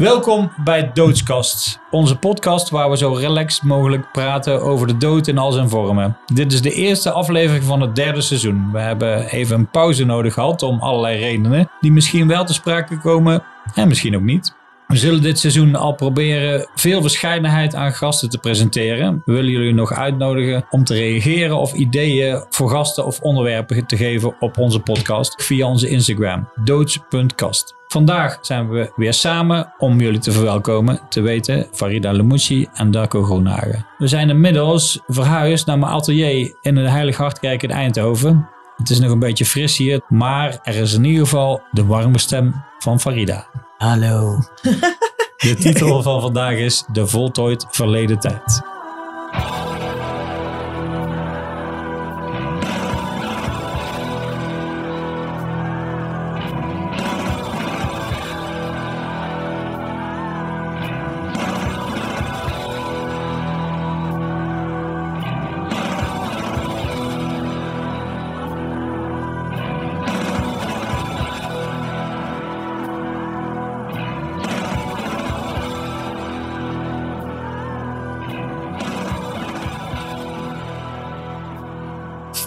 Welkom bij Doodskast, onze podcast waar we zo relaxed mogelijk praten over de dood in al zijn vormen. Dit is de eerste aflevering van het derde seizoen. We hebben even een pauze nodig gehad om allerlei redenen, die misschien wel te sprake komen en misschien ook niet. We zullen dit seizoen al proberen veel verscheidenheid aan gasten te presenteren. We willen jullie nog uitnodigen om te reageren of ideeën voor gasten of onderwerpen te geven op onze podcast via onze Instagram, doods.kast. Vandaag zijn we weer samen om jullie te verwelkomen, te weten Farida Lemouchi en Darko Groenhagen. We zijn inmiddels verhuisd naar mijn atelier in de Heilig Hartkerk in Eindhoven. Het is nog een beetje fris hier, maar er is in ieder geval de warme stem van Farida. Hallo. De titel van vandaag is De Voltooid Verleden Tijd.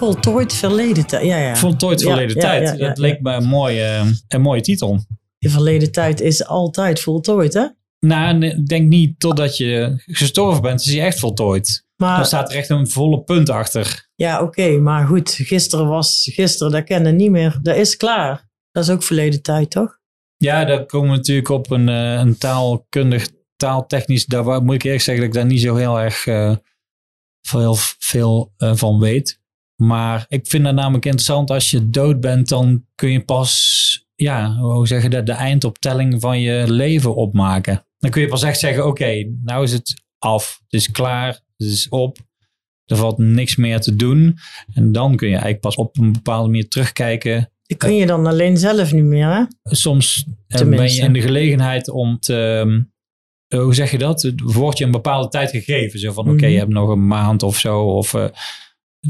Voltooid verleden tijd. Ja, ja. Voltooid Verleden ja, Tijd. ja, ja, dat leek me een mooie, een mooie titel. De verleden tijd is altijd voltooid, hè? Nou, ik denk niet totdat je gestorven bent, is hij echt voltooid. Maar Dan staat er echt een volle punt achter. ja, oké. maar goed, gisteren was gisteren, dat kennen niet meer. Dat is klaar. Dat is ook verleden tijd, toch? Ja, daar komen we natuurlijk op een, eh, een taalkundig, taaltechnisch. Daar moet ik eerlijk zeggen dat ik daar niet zo heel erg eh, veel, veel eh, van weet. Maar ik vind dat namelijk interessant. Als je dood bent, dan kun je pas, ja, hoe zeg je dat, de eindoptelling van je leven opmaken. Dan kun je pas echt zeggen, oké, nou is het af. Het is klaar, het is op. Er valt niks meer te doen. En dan kun je eigenlijk pas op een bepaalde manier terugkijken kun je dan alleen zelf niet meer, hè? soms eh, ben je in de gelegenheid om te, ehm, hoe zeg je dat? Wordt je een bepaalde tijd gegeven. Zo van, oké, Mhm. je hebt nog een maand of zo of eh,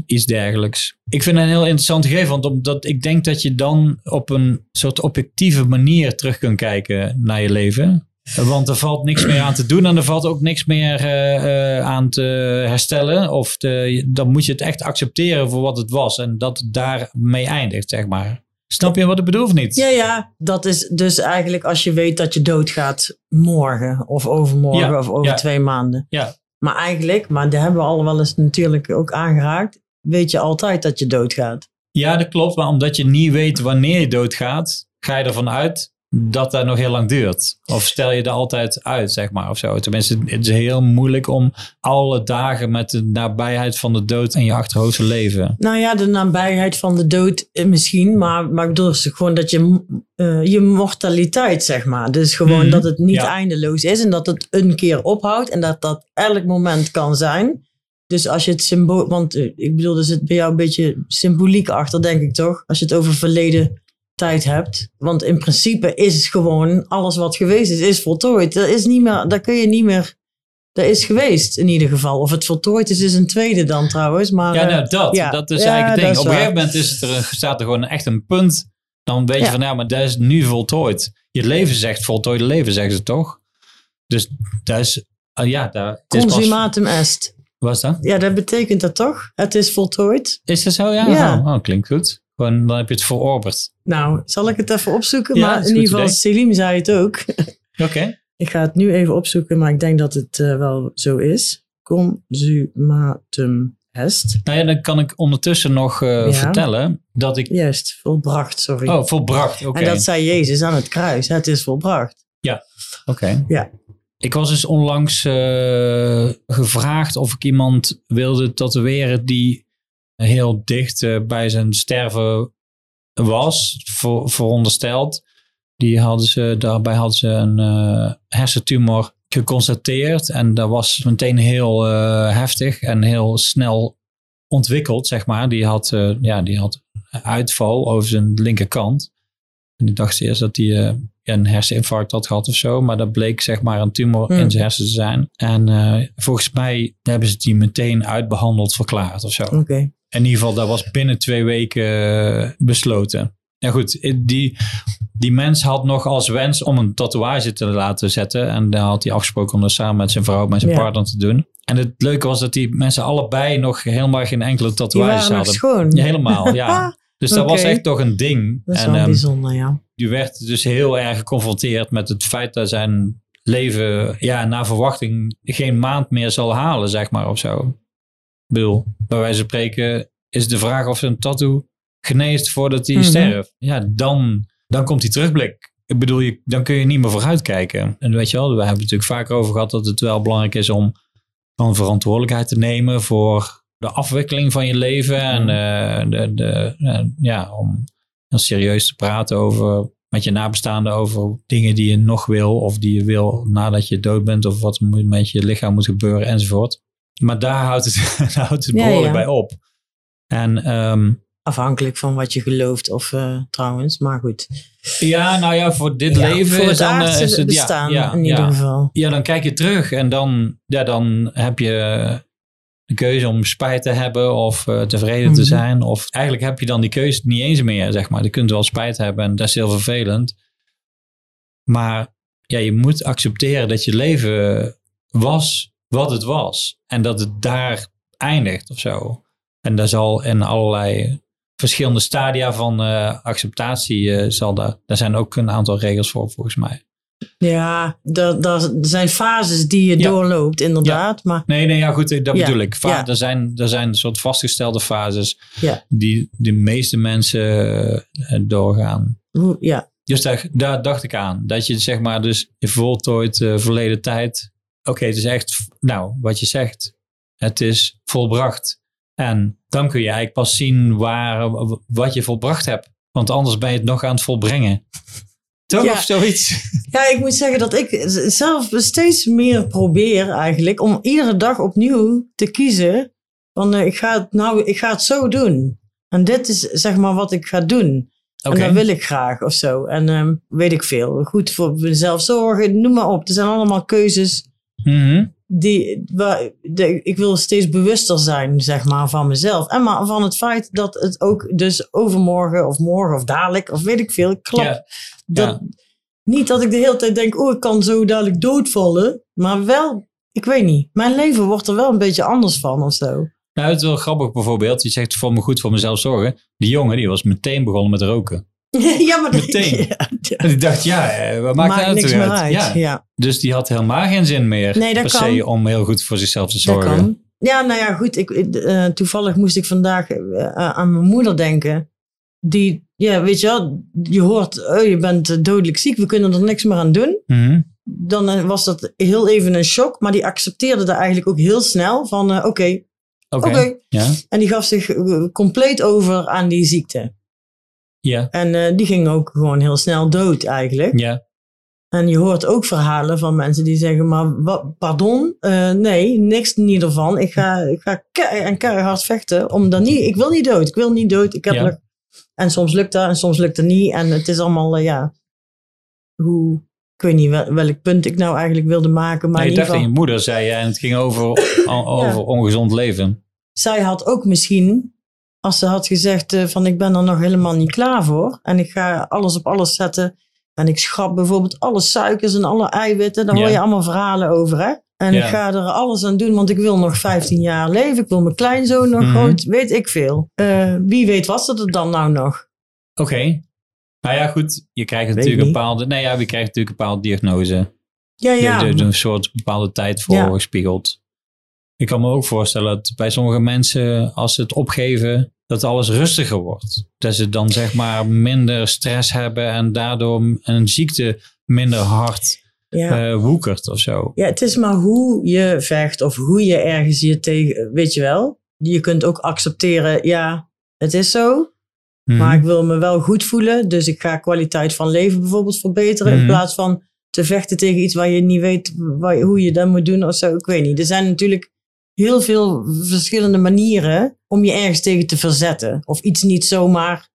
iets dergelijks. Ik vind het een heel interessant gegeven, want omdat ik denk dat je dan op een soort objectieve manier terug kunt kijken naar je leven. Want er valt niks meer aan te doen en er valt ook niks meer eh, eh, aan te herstellen. Of te, dan moet je het echt accepteren voor wat het was en dat het daarmee eindigt, zeg maar. Snap je wat ik bedoel of niet? Ja, ja. Dat is dus eigenlijk als je weet dat je doodgaat morgen of overmorgen Ja, of over ja. twee maanden. Ja. Maar eigenlijk, maar daar hebben we al wel eens natuurlijk ook aangeraakt, weet je altijd dat je doodgaat. Ja, dat klopt. Maar omdat je niet weet wanneer je doodgaat, ga je ervan uit dat dat nog heel lang duurt. Of stel je er altijd uit, zeg maar, of zo. Tenminste, het is heel moeilijk om alle dagen met de nabijheid van de dood in je achterhoofd te leven. Nou ja, de nabijheid van de dood eh, misschien, maar, maar ik bedoel gewoon dat je, eh, je mortaliteit, zeg maar. Dus gewoon Mhm, dat het niet ja. eindeloos is en dat het een keer ophoudt en dat dat elk moment kan zijn. Dus als je het symbool, want eh, ik bedoel, er zit bij jou een beetje symboliek achter, denk ik toch? Als je het over verleden tijd hebt. Want in principe is het gewoon alles wat geweest is, is voltooid. Dat is niet meer, dat kun je niet meer, dat is geweest in ieder geval. Of het voltooid is, is een tweede dan trouwens. Maar, Ja, eh, nou, dat, ja. dat is Ja, eigenlijk het ding. dat Op een gegeven moment is het er, staat er gewoon echt een punt. Dan weet je van, ja, maar dat is nu voltooid. Je leven zegt voltooid leven, zeggen ze toch? Dus dat is, ah, ja, daar is pas- Consumatum est. Wat is dat? Ja, dat betekent dat toch? Het is voltooid. Is dat zo? Ja. Ja. Oh, oh, klinkt goed. Gewoon, dan heb je het verorberd. Nou, zal ik het even opzoeken? Ja, maar in ieder geval, Selim zei het ook. Oké. ik ga het nu even opzoeken, maar ik denk dat het eh, wel zo is. Consumatum est. Nou ja, dan kan ik ondertussen nog eh, Ja. vertellen dat ik... Juist, volbracht, sorry. Oh, volbracht. Oké. En dat zei Jezus aan het kruis. Het is volbracht. Oké. Ja. Ik was dus onlangs eh, gevraagd of ik iemand wilde tatoeëren die heel dicht eh, bij zijn sterven was, voor, verondersteld. Die hadden ze, daarbij hadden ze een eh, hersentumor geconstateerd. En dat was meteen heel heftig en heel snel ontwikkeld, zeg maar. Die had, ja, die had uitval over zijn linkerkant. En ik dacht eerst dat hij eh, een herseninfarct had gehad of zo. Maar dat bleek zeg maar een tumor Hmm. in zijn hersenen te zijn. En eh, volgens mij hebben ze die meteen uitbehandeld verklaard of zo. In ieder geval, dat was binnen twee weken eh, besloten. ja goed, die, die mens had nog als wens om een tatoeage te laten zetten. En daar had hij afgesproken om dat samen met zijn vrouw, met zijn Ja. partner te doen. En het leuke was dat die mensen allebei nog helemaal geen enkele tatoeages nog hadden. schoon. Ja, helemaal, ja. Dus dat was echt toch een ding. Dat is en wel ehm, bijzonder, ja. die werd dus heel erg geconfronteerd met het feit dat zijn leven ja, naar verwachting geen maand meer zal halen, zeg maar, of zo. Bedoel, bij wijze van spreken is de vraag of zijn tattoo geneest voordat hij Mhm. sterft. Ja, dan, dan komt die terugblik. Ik bedoel, je, dan kun je niet meer vooruitkijken. En weet je wel, we hebben het natuurlijk vaker over gehad dat het wel belangrijk is om dan verantwoordelijkheid te nemen voor de afwikkeling van je leven. En eh, de, de, eh, ja, om heel serieus te praten over met je nabestaanden over dingen die je nog wil of die je wil nadat je dood bent of wat met je lichaam moet gebeuren enzovoort. Maar daar houdt het, daar houdt het behoorlijk ja. bij op. En ehm, Afhankelijk van wat je gelooft of eh, trouwens, maar goed. ja, nou ja, voor dit Ja, leven voor het is dan, aardse is het bestaan ja, ja, in ieder ja. geval. Ja, dan kijk je terug en dan, ja, dan heb je de keuze om spijt te hebben of eh, tevreden te Mhm. zijn. Of eigenlijk heb je dan die keuze niet eens meer, zeg maar. Je kunt wel spijt hebben en dat is heel vervelend. Maar ja, je moet accepteren dat je leven was wat het was. En dat het daar eindigt of zo. En daar zal in allerlei verschillende stadia van eh, acceptatie, eh, zal daar, daar zijn ook een aantal regels voor volgens mij. Ja, er, er zijn fases die je Ja. doorloopt, inderdaad. Maar Nee, nee, ja, goed, eh, dat Ja, bedoel ik. Va- er, zijn, er zijn een soort vastgestelde fases Ja. die de meeste mensen eh, doorgaan. ja, Dus daar, daar dacht ik aan. Dat je zeg maar dus je voltooid eh, verleden tijd. Oké, het is echt, nou, wat je zegt. Het is volbracht. En dan kun je eigenlijk pas zien waar, wat je volbracht hebt. Want anders ben je het nog aan het volbrengen. Toch Ja. of zoiets? Ja, ik moet zeggen dat ik zelf steeds meer probeer eigenlijk om iedere dag opnieuw te kiezen van eh, ik, ga het nou, ik ga het zo doen. En dit is zeg maar wat ik ga doen. En dat wil ik graag of zo. En ehm, weet ik veel. Goed voor mezelf zorgen, noem maar op. Er zijn allemaal keuzes Mhm. Die, waar, de, ik wil steeds bewuster zijn, zeg maar, van mezelf. En maar van het feit dat het ook dus overmorgen of morgen of dadelijk of weet ik veel, klap. Ja. Dat. Niet dat ik de hele tijd denk, oh, ik kan zo dadelijk doodvallen. Maar wel, ik weet niet. Mijn leven wordt er wel een beetje anders van of zo. Nou, het is wel grappig bijvoorbeeld. Je zegt voor me goed voor mezelf zorgen. Die jongen die was meteen begonnen met roken. ja, maar dat- Meteen. Ja, ja. En ik dacht, ja, eh, wat maakt, Maakt dat niks meer uit. Ja. Ja, Dus die had helemaal geen zin meer Nee, dat per kan. se om heel goed voor zichzelf te dat zorgen. kan. Ja, nou ja, goed. Ik, eh, toevallig moest ik vandaag eh, aan mijn moeder denken. Die, ja, weet je wel, je hoort, oh, je bent dodelijk ziek, we kunnen er niks meer aan doen. Mhm. Dan was dat heel even een shock, maar die accepteerde dat eigenlijk ook heel snel. Van, oké, Oké. Ja. En die gaf zich compleet over aan die ziekte. Ja. En eh, die ging ook gewoon heel snel dood eigenlijk. Ja. En je hoort ook verhalen van mensen die zeggen, maar wat, pardon, Eh, nee, niks niet ervan. Ik ga, ik ga en keihard vechten. Om dan niet, ik wil niet dood, ik wil niet dood. Ik heb Ja. nog- en soms lukt dat en soms lukt het niet. En het is allemaal, eh, ja, hoe, ik weet niet wel- welk punt ik nou eigenlijk wilde maken. Maar Nee, ieder dacht aan je moeder, zei je. En het ging over, over ongezond leven. zij had ook misschien, als ze had gezegd eh, van ik ben er nog helemaal niet klaar voor. En ik ga alles op alles zetten. En ik schrap bijvoorbeeld alle suikers en alle eiwitten. Daar Ja. hoor je allemaal verhalen over. Hè? En Ja. ik ga er alles aan doen, want ik wil nog 15 jaar leven. Ik wil mijn kleinzoon nog Mhm. groot, weet ik veel. Eh, wie weet was het er dan nou nog? Oké. Nou ja, goed. Je krijgt Weet natuurlijk een bepaalde... Nee, ja, je krijgt natuurlijk een bepaalde diagnose. Ja, ja. Er is een soort bepaalde tijd voor Ja. gespiegeld. Ik kan me ook voorstellen dat bij sommige mensen, als ze het opgeven, dat alles rustiger wordt. Dat ze dan zeg maar minder stress hebben en daardoor een ziekte minder hard ja. eh, woekert of zo. Ja, het is maar hoe je vecht of hoe je ergens je tegen, weet je wel. Je kunt ook accepteren, ja, het is zo. Mhm. Maar ik wil me wel goed voelen. Dus ik ga kwaliteit van leven bijvoorbeeld verbeteren. In Mhm. plaats van te vechten tegen iets waar je niet weet waar, hoe je dat moet doen of zo. Ik weet niet. Er zijn natuurlijk heel veel verschillende manieren om je ergens tegen te verzetten. Of iets niet zomaar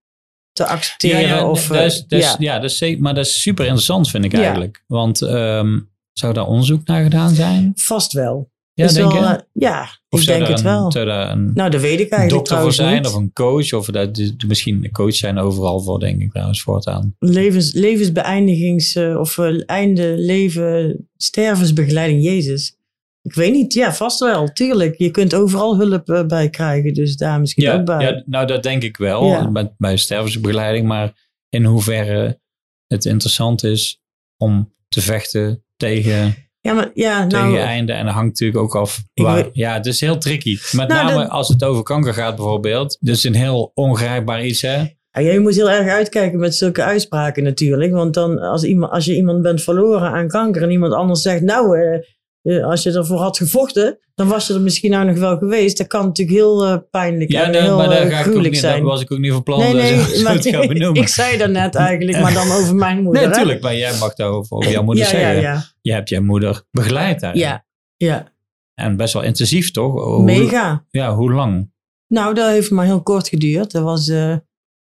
te accepteren. Ja, ja, of, dat eh, is, dat is- ja. ja, dat is maar dat is super interessant vind ik eigenlijk. Want ehm, zou daar onderzoek naar gedaan zijn? Vast wel. Ja, Is denk wel, eh, ja, Of ik denk het een- wel. Zou daar een Nou, dat weet ik eigenlijk dokter voor zijn niet. of een coach? Of dat, misschien een coach zijn overal voor, denk ik trouwens, voortaan. Levens, levensbeëindigings- eh, of einde leven stervensbegeleiding Jezus. Ik weet niet, ja, vast wel, tuurlijk. Je kunt overal hulp eh, bij krijgen, dus daar misschien Ja, ook bij. ja, nou dat denk ik wel, Ja. bij, bij stervensbegeleiding. Maar in hoeverre het interessant is om te vechten tegen, Ja, maar ja, tegen nou, je einde. En dat hangt natuurlijk ook af waar. weet- Ja, het is heel tricky. Met Nou, name dat- als het over kanker gaat bijvoorbeeld. Dus een heel ongrijpbaar iets, hè? Ja, je moet heel erg uitkijken met zulke uitspraken natuurlijk. Want dan, als, iemand, als je iemand bent verloren aan kanker en iemand anders zegt, nou, eh, als je ervoor had gevochten, dan was je er misschien nou nog wel geweest. Dat kan natuurlijk heel eh, pijnlijk Ja, en nee, heel maar daar, eh, ga ik ook niet, daar was ik ook niet van plan nee, dat nee, maar het gaan benoemen. ik zei dat net eigenlijk, maar dan over mijn moeder. Nee, natuurlijk, maar jij mag daarover over jouw moeder ja, zeggen. ja, Je hebt je moeder begeleid daar. ja, ja. En best wel intensief, toch? Hoe- Mega. Ja, hoe lang? Nou, dat heeft maar heel kort geduurd. Dat was, eh,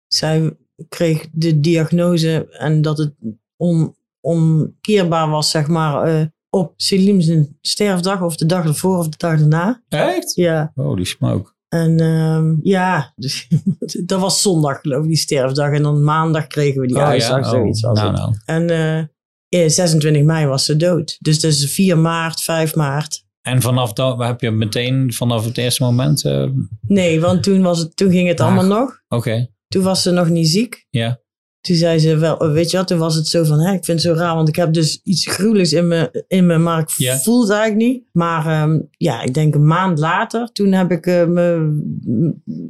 zij kreeg de diagnose en dat het on, onkeerbaar was, zeg maar, eh, op Selim's sterfdag of de dag ervoor of de dag daarna. Echt? Ja, Holy smoke. en ehm, ja, dus, dat was zondag geloof ik, die sterfdag. En dan maandag kregen we die uitslag, Oh, zoiets was nou, nou. En eh, eh, 26 mei was ze dood. Dus dat is 4 maart, 5 maart. En vanaf dat heb je meteen, vanaf het eerste moment... eh, Oké. Nee, want toen, was het, toen ging het Ah. allemaal nog. Toen was ze nog niet ziek. Ja. Toen zei ze wel, oh, weet je wat, toen was het zo van, hè, ik vind het zo raar, want ik heb dus iets gruwelijks in me, in me maar ik voel het eigenlijk niet. Maar ehm, ja, ik denk een maand later, toen heb ik eh, me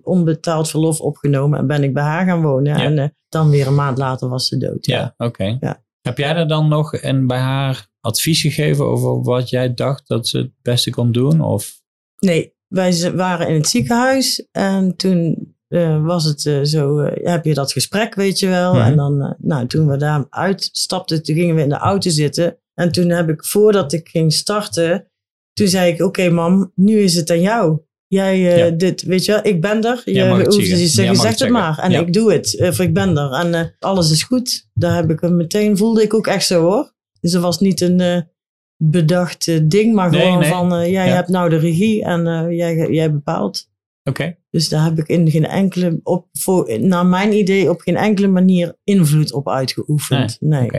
onbetaald verlof opgenomen en ben ik bij haar gaan wonen. En eh, dan weer een maand later was ze dood. Ja, oké. Ja. Heb jij er dan nog en bij haar advies gegeven over wat jij dacht dat ze het beste kon doen? Of Nee, wij waren in het ziekenhuis en toen eh, was het eh, zo, eh, heb je dat gesprek, weet je wel. Mhm. En dan, nou, toen we daar uitstapten, toen gingen we in de auto zitten. En toen heb ik, voordat ik ging starten, toen zei ik, oké mam, nu is het aan jou. Jij, Ja. dit, weet je wel, ik ben er. Je, mag het hoeft- zeggen. je zegt het maar. En Ja. ik doe het, of ik ben er. En alles is goed. Daar heb ik hem meteen, voelde ik ook echt zo hoor. Dus er was niet een bedacht ding, maar Nee, gewoon nee. van, jij hebt nou de regie en jij, jij bepaalt. Dus daar heb ik in geen enkele, op, voor, naar mijn idee, op geen enkele manier invloed op uitgeoefend. Nee.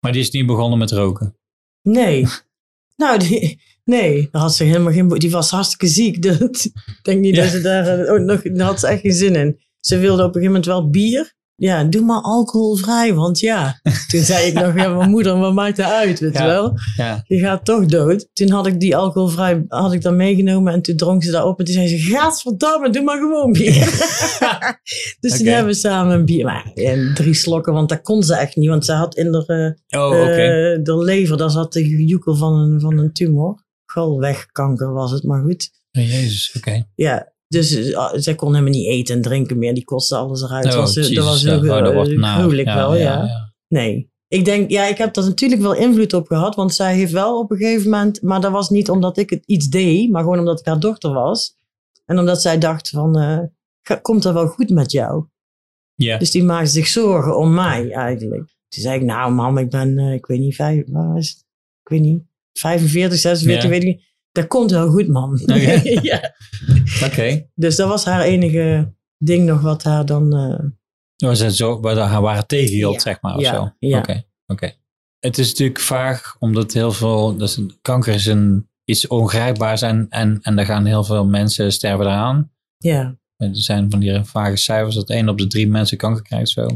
Maar die is niet begonnen met roken. Nee. nou, die, nee, daar had ze helemaal geen. Die was hartstikke ziek. Dat, ik denk niet Ja. dat ze daar eh, ook nog. Daar had ze echt geen zin in. Ze wilde op een gegeven moment wel bier. Ja, doe maar alcoholvrij, want ja. Toen zei ik nog, ja, mijn moeder, wat maakt het uit, weet je Ja. wel? Ja. Je gaat toch dood. Toen had ik die alcoholvrij, had ik dan meegenomen en toen dronk ze daar op. En toen zei ze, gadverdamme, doe maar gewoon bier. dus toen hebben we samen een bier, maar en drie slokken, want dat kon ze echt niet. Want ze had in haar, eh, Oh, eh, de lever, daar zat de joekel van een, van een tumor. Galwegkanker was het, maar goed. Oh, Jezus, oké. Ja, dus eh, zij kon helemaal niet eten en drinken meer. Die kostte alles eruit. Oh, dat was, dat heel Oh, wel, ja. Nee. Ik denk, ja, ik heb daar natuurlijk wel invloed op gehad. Want zij heeft wel op een gegeven moment... Maar dat was niet omdat ik het iets deed. Maar gewoon omdat ik haar dochter was. En omdat zij dacht van... ga- komt dat wel goed met jou? Ja. Dus die maakte zich zorgen om mij eigenlijk. Toen zei ik, nou mam, ik ben, eh, ik weet niet, vijf, waar is het? Ik weet niet, 45, 46, Ja. weet ik niet. Dat komt wel goed, man. Oké. ja. Oké. Dus dat was haar enige ding nog wat haar dan... eh, Was het zo, waar haar waren tegenhield, Ja. zeg maar, of Ja, zo? ja. Oké, oké. Het is natuurlijk vaag, omdat heel veel, een, kanker is een, iets ongrijpbaars en, en, en daar gaan heel veel mensen sterven eraan. ja, Er zijn van die vage cijfers dat één op de drie mensen kanker krijgt zo.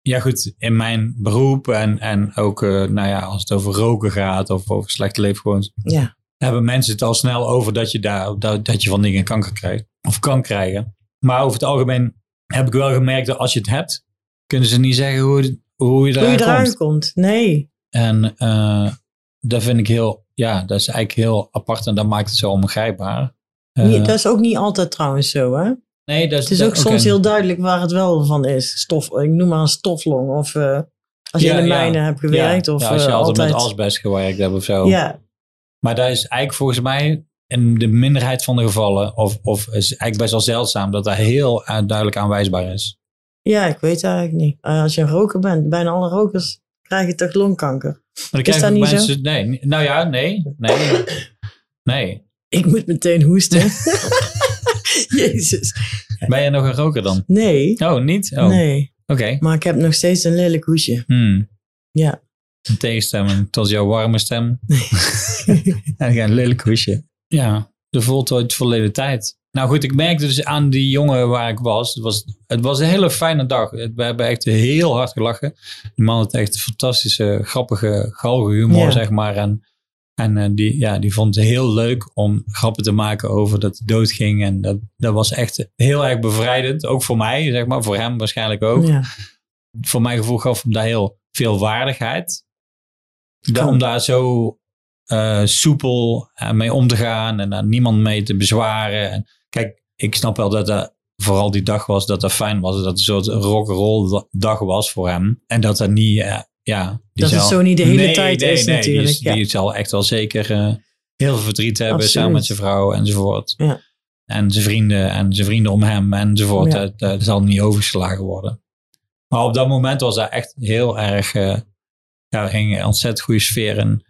Ja goed, in mijn beroep en, en ook eh, nou ja, als het over roken gaat of over slechte leefgewoonten, ja, hebben mensen het al snel over dat je, daar, dat, dat je van dingen kanker krijgt of kan krijgen. Maar over het algemeen heb ik wel gemerkt dat als je het hebt, kunnen ze niet zeggen hoe, hoe je hoe eraan je eraan komt. komt. Nee. En eh, dat vind ik heel, ja, dat is eigenlijk heel apart en dat maakt het zo ongrijpbaar. Eh, Niet- dat is ook niet altijd trouwens zo, hè? nee, dat is, Het is ook soms heel duidelijk waar het wel van is. Stof, ik noem maar een stoflong. Of eh, als je Ja, in de ja. mijnen hebt gewerkt. Ja, of als je eh, altijd, altijd... met asbest gewerkt hebt of zo. Ja, Maar dat is eigenlijk volgens mij in de minderheid van de gevallen, of, of is eigenlijk best wel zeldzaam, dat dat heel duidelijk aanwijsbaar is. ja, ik weet het eigenlijk niet. Eh, als je een roker bent, bijna alle rokers krijg je toch longkanker. Maar Is krijgen dat niet zo? mensen, Nee, niet- nou ja, nee, nee, nee. Ik moet meteen hoesten. Jezus. Ben je nog een roker dan? Nee. Oh, niet? Oh, Nee. oké. Maar ik heb nog steeds een lelijk hoesje. Hmm. Ja. Een tegenstemming tot jouw warme stem. en een lelijk hoesje. Ja, de voltooid verleden tijd. Nou goed, ik merkte dus aan die jongen waar ik was. Het was, het was een hele fijne dag. We hebben echt heel hard gelachen. Die man had echt fantastische, grappige, galge humor, Ja. zeg maar. En, en eh, die, ja, die vond het heel leuk om grappen te maken over dat hij doodging. En dat, dat was echt heel erg bevrijdend. Ook voor mij, zeg maar. Voor hem waarschijnlijk ook Ja. voor mijn gevoel gaf hem daar heel veel waardigheid. Om daar zo eh, soepel eh, mee om te gaan en daar niemand mee te bezwaren. En kijk, ik snap wel dat dat vooral die dag was, dat dat fijn was. Dat het een soort rock'n'roll dag was voor hem. En dat dat niet, eh, ja... die Dat het zal- zo niet de hele Nee, tijd nee, is nee, natuurlijk. Die, ja. die zal echt wel zeker heel veel verdriet hebben Absoluut. samen met zijn vrouw enzovoort. Ja. En zijn vrienden en zijn vrienden om hem enzovoort. Ja. Dat, dat zal niet overgeslagen worden. Maar op dat moment was dat echt heel erg, ja, er ging een ontzettend goede sfeer in.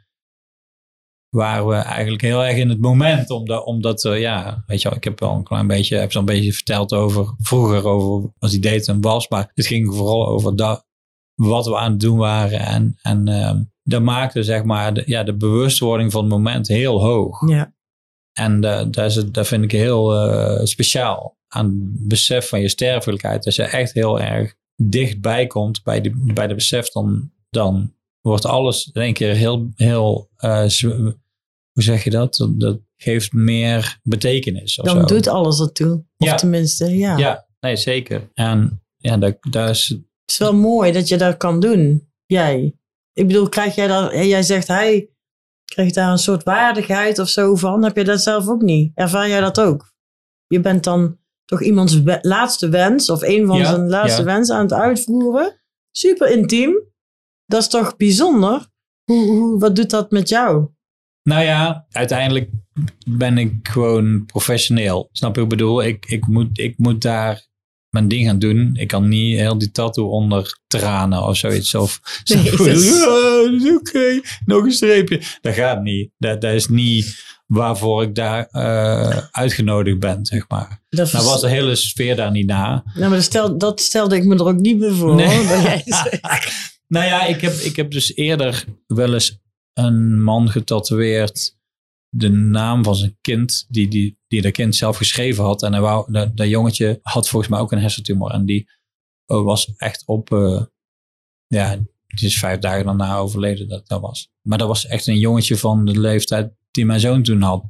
Waren we eigenlijk heel erg in het moment, omdat, omdat eh, ja, weet je wel, ik heb wel een klein beetje, heb zo'n beetje verteld over, vroeger over wat die date en was, maar het ging vooral over dat, wat we aan het doen waren en, en ehm, dat maakte zeg maar de, ja, de bewustwording van het moment heel hoog. Ja. En eh, dat, is, het- dat vind ik heel eh, speciaal aan het besef van je sterfelijkheid. Als je echt heel erg dichtbij komt bij, de, bij de besef, dan, dan wordt alles in één keer heel, heel eh, hoe zeg je dat? Dat- geeft meer betekenis. Dan zo. doet alles ertoe. Of Ja. tenminste, ja. Ja, nee, zeker. En ja, dat, dat is, Het is wel mooi dat je dat kan doen. Jij. Ik bedoel, krijg jij daar, jij zegt hij krijgt daar een soort waardigheid of zo van. Heb je dat zelf ook niet? Ervaar jij dat ook? Je bent dan toch iemands laatste wens of een van Ja, zijn laatste ja. wensen aan het uitvoeren. Super intiem. Dat is toch bijzonder? Hoe, hoe, wat doet dat met jou? Nou ja, uiteindelijk ben ik gewoon professioneel. Snap je wat ik bedoel? Ik, ik, moet, ik moet daar mijn ding gaan doen. Ik kan niet heel die tattoo onder tranen of zoiets. Of Nee, zo, dat is- "Ja, dat is oké, nog een streepje. Dat gaat niet. Dat, dat is niet waarvoor ik daar eh, uitgenodigd ben, zeg maar. Dat Nou was de hele sfeer daar niet na. nou, maar dat, stel, dat stelde ik me er ook niet bij voor. Nee. hoor. Nou ja, ik heb, ik heb dus eerder wel eens een man getatoeëerd. De naam van zijn kind, die, die, die dat kind zelf geschreven had. En hij wou, dat, dat jongetje had volgens mij ook een hersentumor. En die was echt op, eh, ja, die is vijf dagen daarna overleden dat dat was. Maar dat was echt een jongetje van de leeftijd die mijn zoon toen had.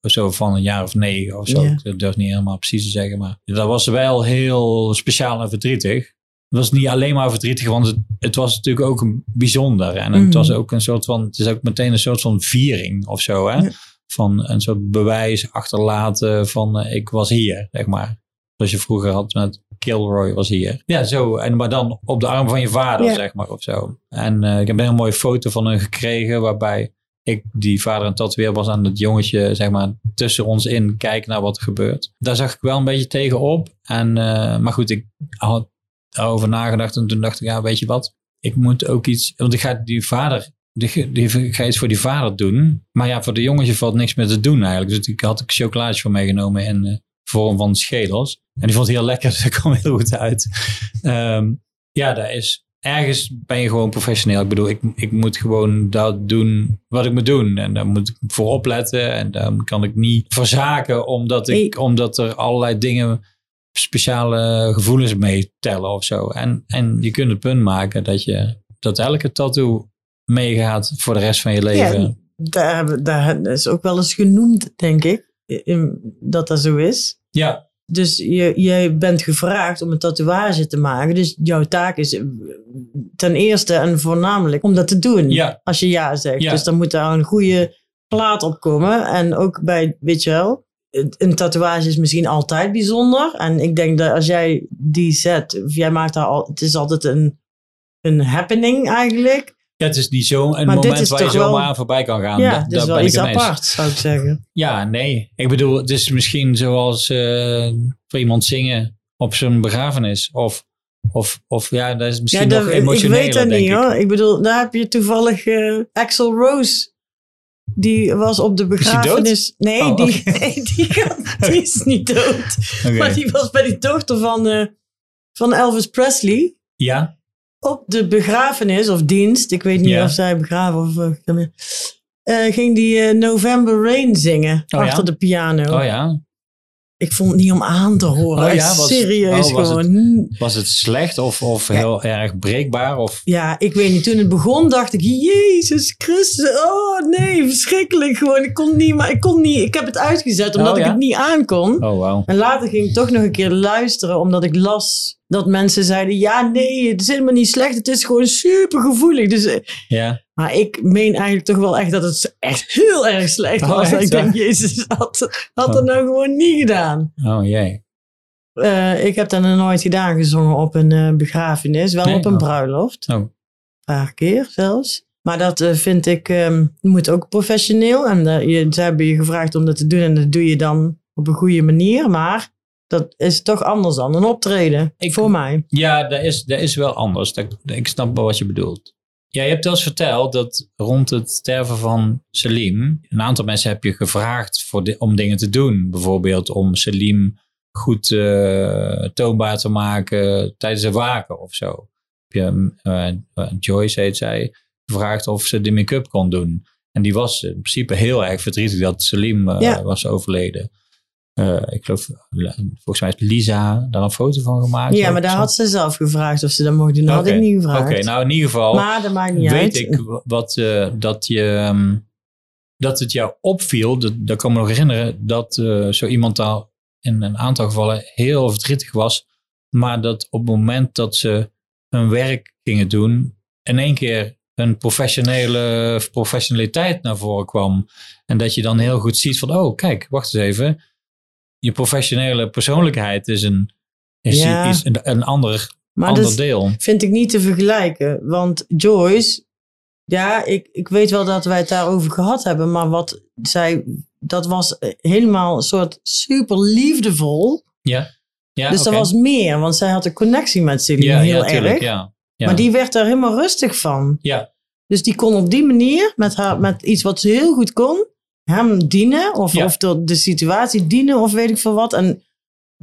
Zo van een jaar of negen of zo. Ja. Ik durf niet helemaal precies te zeggen. Maar dat was wel heel speciaal en verdrietig. Het was niet alleen maar verdrietig, want het, het was natuurlijk ook een bijzonder. En het Mhm. was ook een soort van, het is ook meteen een soort van viering of zo. Hè? Ja. Van een soort bewijs achterlaten van eh, ik was hier, zeg maar. Zoals je vroeger had met Kilroy was hier. Ja, zo. En, maar dan op de arm van je vader, Ja. zeg maar, of zo. En eh, ik heb een heel mooie foto van hem gekregen, waarbij ik, die vader en tatoeëer was aan het jongetje, zeg maar, tussen ons in kijken naar wat er gebeurt. Daar zag ik wel een beetje tegenop. En, eh, maar goed, ik had daarover nagedacht en toen dacht ik, ja, weet je wat? Ik moet ook iets, want ik ga die vader, die, die, ik ga iets voor die vader doen. Maar ja, voor de jongetje valt niks meer te doen eigenlijk. Dus ik had ik chocolaatje voor meegenomen in eh, vorm van schedels. En die vond het heel lekker, dus dat kwam heel goed uit. Ehm, ja, daar is ergens ben je gewoon professioneel. Ik bedoel, ik, ik moet gewoon dat doen wat ik moet doen. En daar moet ik voor opletten. En dan kan ik niet verzaken omdat, ik, Hey. omdat er allerlei dingen, speciale gevoelens meetellen of zo. En, en je kunt het punt maken dat, je, dat elke tattoo meegaat voor de rest van je leven. Ja, daar, hebben- daar is ook wel eens genoemd, denk ik, dat dat zo is. ja, Dus je, jij bent gevraagd om een tatoeage te maken. Dus jouw taak is ten eerste en voornamelijk om dat te doen. Ja. Als je ja zegt. Ja. Dus dan moet daar een goede plaat op komen. En ook bij, weet je wel, een tatoeage is misschien altijd bijzonder. En ik denk dat als jij die zet, of jij maakt daar al, het is altijd een, een happening eigenlijk. Ja, het is niet zo een Maar dit moment waar je zomaar wel- aan voorbij kan gaan. ja, Da- dat is daar wel ben ik iets apart, zou ik zeggen. Ja, nee. Ik bedoel, het is misschien zoals eh, voor iemand zingen op zijn begrafenis. Of Of, of ja, dat is misschien Ja, dat- nog ik emotioneler, weet dat niet ik. hoor. Ik bedoel, daar heb je toevallig eh, Axel Rose. Die was op de begrafenis. Nee, Oh, die, nee die, gaat- die is niet dood. Maar die was bij die dochter van, eh, van Elvis Presley. Ja? Op de begrafenis of dienst. Ik weet niet Ja. of zij begraven of. eh, ging die November Rain zingen. Oh, ja? achter de piano. Oh ja? Ik vond het niet om aan te horen. Oh, ja? Echt Was- serieus oh, was het- gewoon. Was het slecht of, of heel erg breekbaar? Of... Ja, ik weet niet. Toen het begon dacht ik, Jezus Christus, oh nee, verschrikkelijk gewoon. Ik kon niet, maar ik kon niet. Ik heb het uitgezet omdat Oh, ja? ik het niet aankon. Oh, wauw. En later ging ik toch nog een keer luisteren, omdat ik las dat mensen zeiden, ja nee, het is helemaal niet slecht, het is gewoon super gevoelig. Dus, eh, Ja? Maar ik meen eigenlijk toch wel echt dat het echt heel erg slecht Oh, was. echt, ik denk? Jezus, had, had dat nou gewoon niet gedaan. Oh jee. Eh, ik heb dat nog nooit gedaan, gezongen op een eh, begrafenis, wel Nee, op een oh. bruiloft. Oh. Een paar keer zelfs. Maar dat eh, vind ik, ehm, moet ook professioneel. En je, ze hebben je gevraagd om dat te doen en dat doe je dan op een goede manier. Maar dat is toch anders dan een optreden, Ik- voor mij. Ja, dat is, dat is wel anders. Dat, ik snap wel wat je bedoelt. Ja, je hebt wel eens verteld dat rond het sterven van Selim, een aantal mensen heb je gevraagd voor om dingen te doen. Bijvoorbeeld om Selim goed eh, toonbaar te maken tijdens het waken of zo. Heb je, eh, eh, Joyce heet zij, gevraagd of ze de make-up kon doen. En die was in principe heel erg verdrietig dat Selim Ja. was overleden. Eh, ik geloof, volgens mij heeft Lisa daar een foto van gemaakt. Ja, maar daar zo. had ze zelf gevraagd of ze dat mocht doen. Dat had Oké. ik niet Oké, gevraagd. nou in ieder geval maar dat maakt niet weet uit. ik wat, eh, dat, je, ehm, dat het jou opviel. Dat, dat kan me nog herinneren dat eh, zo iemand daar in een aantal gevallen heel verdrietig was. Maar dat op het moment dat ze hun werk gingen doen, in één keer een professionele professionaliteit naar voren kwam. En dat je dan heel goed ziet van, oh kijk, wacht eens even. Je professionele persoonlijkheid is een, is, Ja. is een, een ander, Maar ander dat deel. vind ik niet te vergelijken. Want Joyce, ja, ik, ik weet wel dat wij het daarover gehad hebben. Maar wat zij, dat was helemaal een soort super liefdevol. Ja, ja dus oké. dat was meer, want zij had een connectie met Celine ja, heel ja, tuurlijk, erg. ja. Ja. Maar die werd daar helemaal rustig van. Ja, Dus die kon op die manier, met, haar, met iets wat ze heel goed kon, hem dienen. Of, Ja. of de, de situatie dienen, of weet ik veel wat. En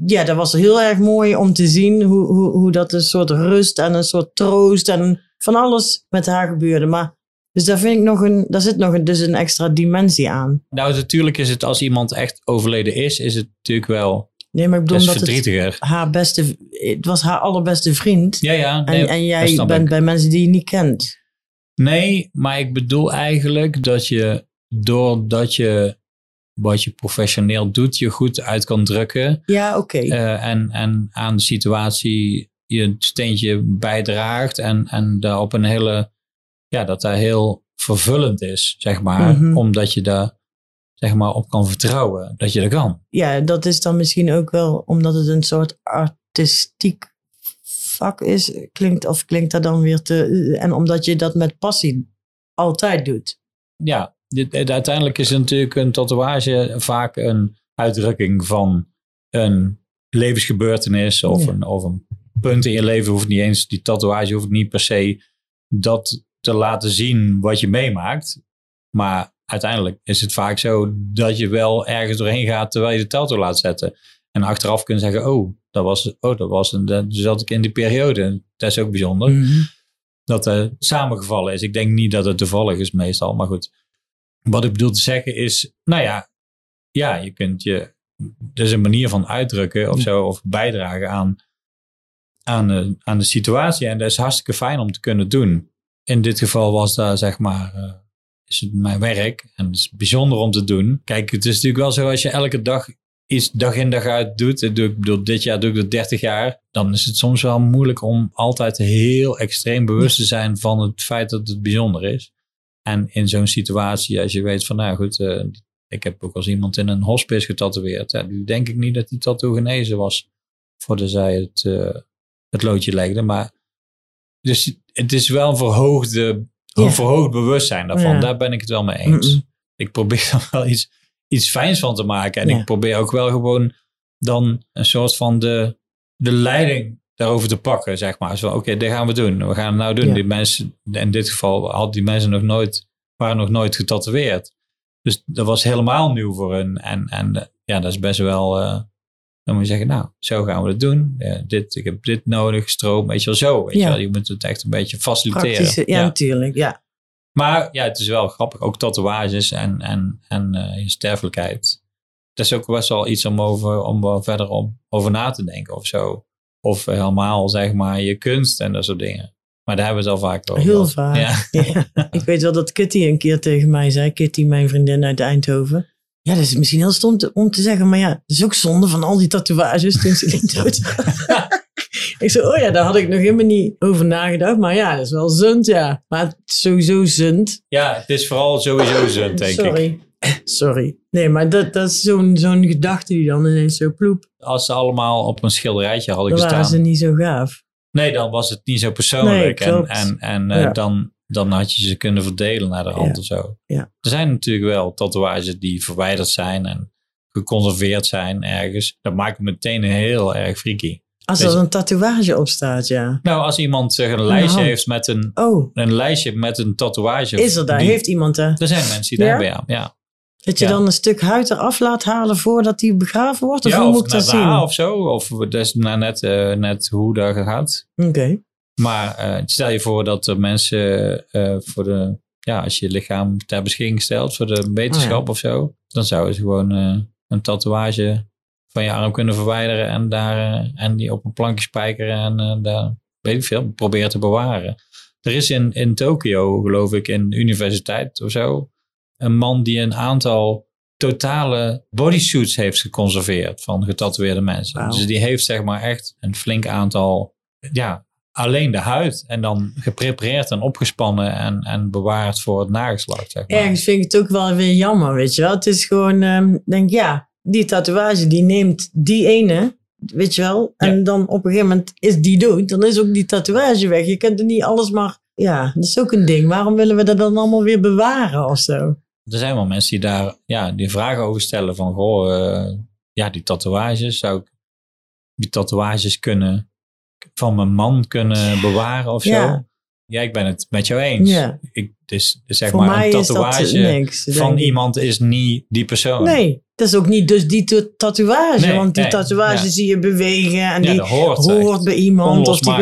ja, dat was heel erg mooi om te zien hoe, hoe, hoe dat een soort rust en een soort troost en van alles met haar gebeurde. Maar, dus daar vind ik nog een, daar zit nog een, dus een extra dimensie aan. nou natuurlijk is het als iemand echt overleden is, is het natuurlijk wel Nee, maar ik bedoel dat het haar beste, het was haar allerbeste vriend. Ja, ja. Nee, en, en jij bent ik. bij mensen die je niet kent. nee, maar ik bedoel eigenlijk dat je doordat je wat je professioneel doet, je goed uit kan drukken. Ja, oké. eh, en, en aan de situatie je steentje bijdraagt. En, en daar op een hele, ja, dat daar heel vervullend is, zeg maar. Mhm. Omdat je daar, zeg maar, op kan vertrouwen dat je dat kan. ja, dat is dan misschien ook wel omdat het een soort artistiek vak is. Klinkt, of klinkt dat dan weer te. En omdat je dat met passie altijd doet. ja, dit, uiteindelijk is natuurlijk een tatoeage vaak een uitdrukking van een levensgebeurtenis of, Ja. een, of een punt in je leven. Hoeft niet eens, die tatoeage hoeft niet per se dat te laten zien wat je meemaakt. Maar uiteindelijk is het vaak zo dat je wel ergens doorheen gaat terwijl je de tattoo laat zetten. En achteraf kunt zeggen, oh, dat was, oh, dat was dat zat ik in die periode. Dat is ook bijzonder Mhm. dat er samengevallen is. Ik denk niet dat het toevallig is meestal, maar goed. Wat ik bedoel te zeggen is, nou ja, ja, je kunt je, er is een manier van uitdrukken of zo, of bijdragen aan, aan, de, aan de situatie. En dat is hartstikke fijn om te kunnen doen. In dit geval was daar, zeg maar, eh, is het mijn werk en het is bijzonder om te doen. Kijk, het is natuurlijk wel zo als je elke dag iets dag in dag uit doet. Ik doe- ik bedoel, dit jaar doe ik dat 30 jaar. Dan is het soms wel moeilijk om altijd heel extreem bewust te zijn van het feit dat het bijzonder is. En in zo'n situatie, als je weet van, nou goed, eh, ik heb ook als iemand in een hospice getatoeëerd. Ja, nu denk ik niet dat die tattoo genezen was voordat zij het, eh, het loodje legde. Maar dus het is wel een verhoogde, Ja. een verhoogd bewustzijn daarvan. Ja. Daar ben ik het wel mee eens ik probeer er wel iets, iets fijns van te maken. En Ja. ik probeer ook wel gewoon dan een soort van de, de leiding daarover te pakken, zeg maar. Zo, oké, dit gaan we doen. We gaan het nou doen. Ja. Die mensen, in dit geval hadden die mensen nog nooit, waren nog nooit getatoeëerd. Dus dat was helemaal nieuw voor hun. En, en ja, dat is best wel, eh, dan moet je zeggen, nou, zo gaan we het doen. Ja, dit, ik heb dit nodig, stroom, weet je wel, zo. Weet Ja. je, wel. je moet het echt een beetje faciliteren. Praktische, ja, natuurlijk. Ja. Maar ja, het is wel grappig. Ook tatoeages en, en, en je sterfelijkheid. Dat is ook best wel iets om, over, om wel verder om, over na te denken of zo. Of helemaal, zeg maar, je kunst en dat soort dingen. Maar daar hebben we het al vaak over. Heel vaak. Ja. Ja. Ik weet wel dat Kitty een keer tegen mij zei. Kitty, mijn vriendin uit Eindhoven. Ja, dat is misschien heel stom te- om te zeggen. Maar ja, het is ook zonde van al die tatoeages toen ze die dood Ik zei, oh ja, daar had ik nog helemaal niet over nagedacht. Maar ja, dat is wel zund, ja. Maar het is sowieso zund. ja, het is vooral sowieso zo, denk ik. Sorry. Sorry. Nee, maar dat, dat is zo'n zo'n gedachte die dan ineens zo ploep. Als ze allemaal op een schilderijtje hadden Dan waren gestaan. ze niet zo gaaf. Nee, dan was het niet zo persoonlijk. Nee, en en, en eh, Ja. dan, dan had je ze kunnen verdelen naar de hand Ja. of zo. Ja. Er zijn natuurlijk wel tatoeages die verwijderd zijn en geconserveerd zijn ergens. Dat maakt het meteen heel erg freaky. Als Weet er een tatoeage op staat, ja. Nou, als iemand zeg, een de lijstje hand. heeft met een, Oh, een lijstje met een tatoeage. is er daar? die- Heeft iemand er? Er zijn mensen die Ja? daar hebben, ja. Ja. Dat je Ja. dan een stuk huid eraf laat halen voordat die begraven wordt? Of ja, hoe of moet ik dat zien? haar of zo. Of dat is nou net, eh, net hoe dat gaat. Oké. Maar eh, stel je voor dat er mensen eh, voor de, ja, als je lichaam ter beschikking stelt voor de wetenschap Oh of zo, dan zouden ze gewoon een tatoeage van je arm kunnen verwijderen en, daar, en die op een plankje spijkeren en daar, weet ik veel, proberen te bewaren. Er is in, in Tokio, geloof ik, in de universiteit of zo, een man die een aantal totale bodysuits heeft geconserveerd van getatoeëerde mensen. Dus die heeft zeg maar echt een flink aantal, ja, alleen de huid en dan geprepareerd en opgespannen en, en bewaard voor het nageslacht. Zeg maar. Ergens vind ik het ook wel weer jammer, weet je wel. Het is gewoon, ehm, denk ja, die tatoeage die neemt die ene, weet je wel. En Ja. dan op een gegeven moment is die dood. Dan is ook die tatoeage weg. Je kunt er niet alles maar, ja, dat is ook een ding. Waarom willen we dat dan allemaal weer bewaren of zo? Er zijn wel mensen die daar ja, die vragen over stellen van, goh, eh, ja, die tatoeages, zou ik die tatoeages kunnen van mijn man kunnen bewaren of zo? Ja. Ja, ik ben het met jou eens. Ja. Ik, dus, dus zeg Voor maar, een tatoeage niks. van iemand is niet die persoon. Nee, dat is ook niet dus die to- tatoeage. Nee, want die nee, tatoeage ja. zie je bewegen en die hoort, bij iemand. Of die,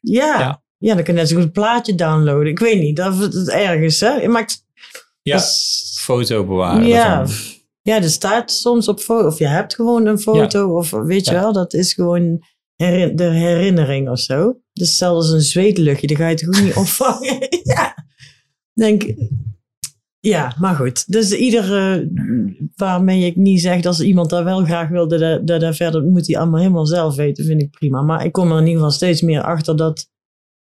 ja, Ja. dan kun je net zo goed een plaatje downloaden. Ik weet niet, dat is ergens. Hè? Je maakt, Ja, foto bewaren ja, daarvan. ja, er staat soms op foto. Of je hebt gewoon een foto. Of weet je Ja. wel, dat is gewoon herin- de herinnering of zo. Dus zelfs een zweetluchtje, die ga je toch ook niet opvangen. ja, denk ja, maar goed. Dus iedere, waarmee ik niet zeg dat als iemand daar wel graag wilde, dat, dat, dat verder moet hij allemaal helemaal zelf weten, vind ik prima. Maar ik kom er in ieder geval steeds meer achter dat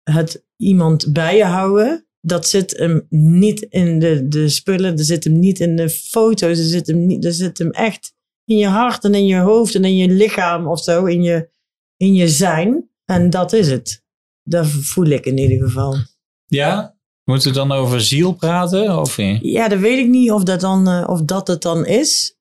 het iemand bij je houden, dat zit hem niet in de, de spullen, dat zit hem niet in de foto's, dat zit hem, niet, dat zit hem echt in je hart en in je hoofd en in je lichaam of zo, in je, in je zijn. En dat is het. Dat voel ik in ieder geval. Ja? Moeten we dan over ziel praten? Of? Ja, dat weet ik niet of dat, dan, eh, of dat het dan is.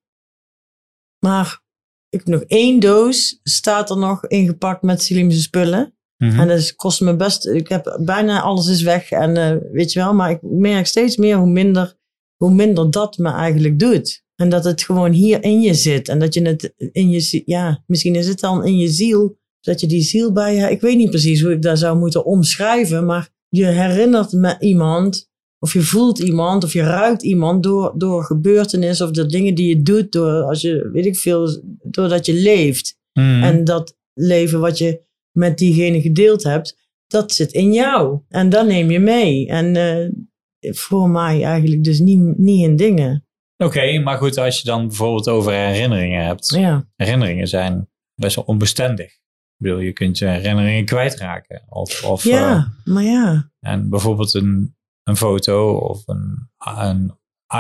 Maar ik heb nog één doos, staat er nog ingepakt met Silimische spullen. Mhm. En dat is- kost me best, ik heb bijna alles is weg. En eh, weet je wel, maar ik merk steeds meer hoe minder, hoe minder dat me eigenlijk doet. En dat het gewoon hier in je zit. En dat je het in je, ja, misschien is het dan in je ziel. Dat je die ziel bij je, ik weet niet precies hoe ik dat zou moeten omschrijven. Maar je herinnert me iemand. Of je voelt iemand, of je ruikt iemand door, door gebeurtenissen of door dingen die je doet, door als je, weet ik veel, doordat je leeft. Mhm. En dat leven wat je met diegene gedeeld hebt, dat zit in jou. En dat neem je mee. En eh, voor mij eigenlijk dus niet, niet in dingen. Oké, maar goed, als je dan bijvoorbeeld over herinneringen hebt. Ja, Herinneringen zijn best wel onbestendig. Ik bedoel, je kunt je herinneringen kwijtraken. Of, of, eh, ja maar ja. en bijvoorbeeld een, een foto of een, een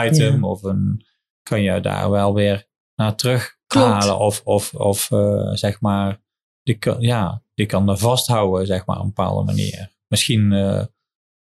item Ja. of een, kan je daar wel weer naar terug Klopt. halen. Of, of, of eh, zeg maar, die kan, ja, die kan er vasthouden, zeg maar, op een bepaalde manier. Misschien eh,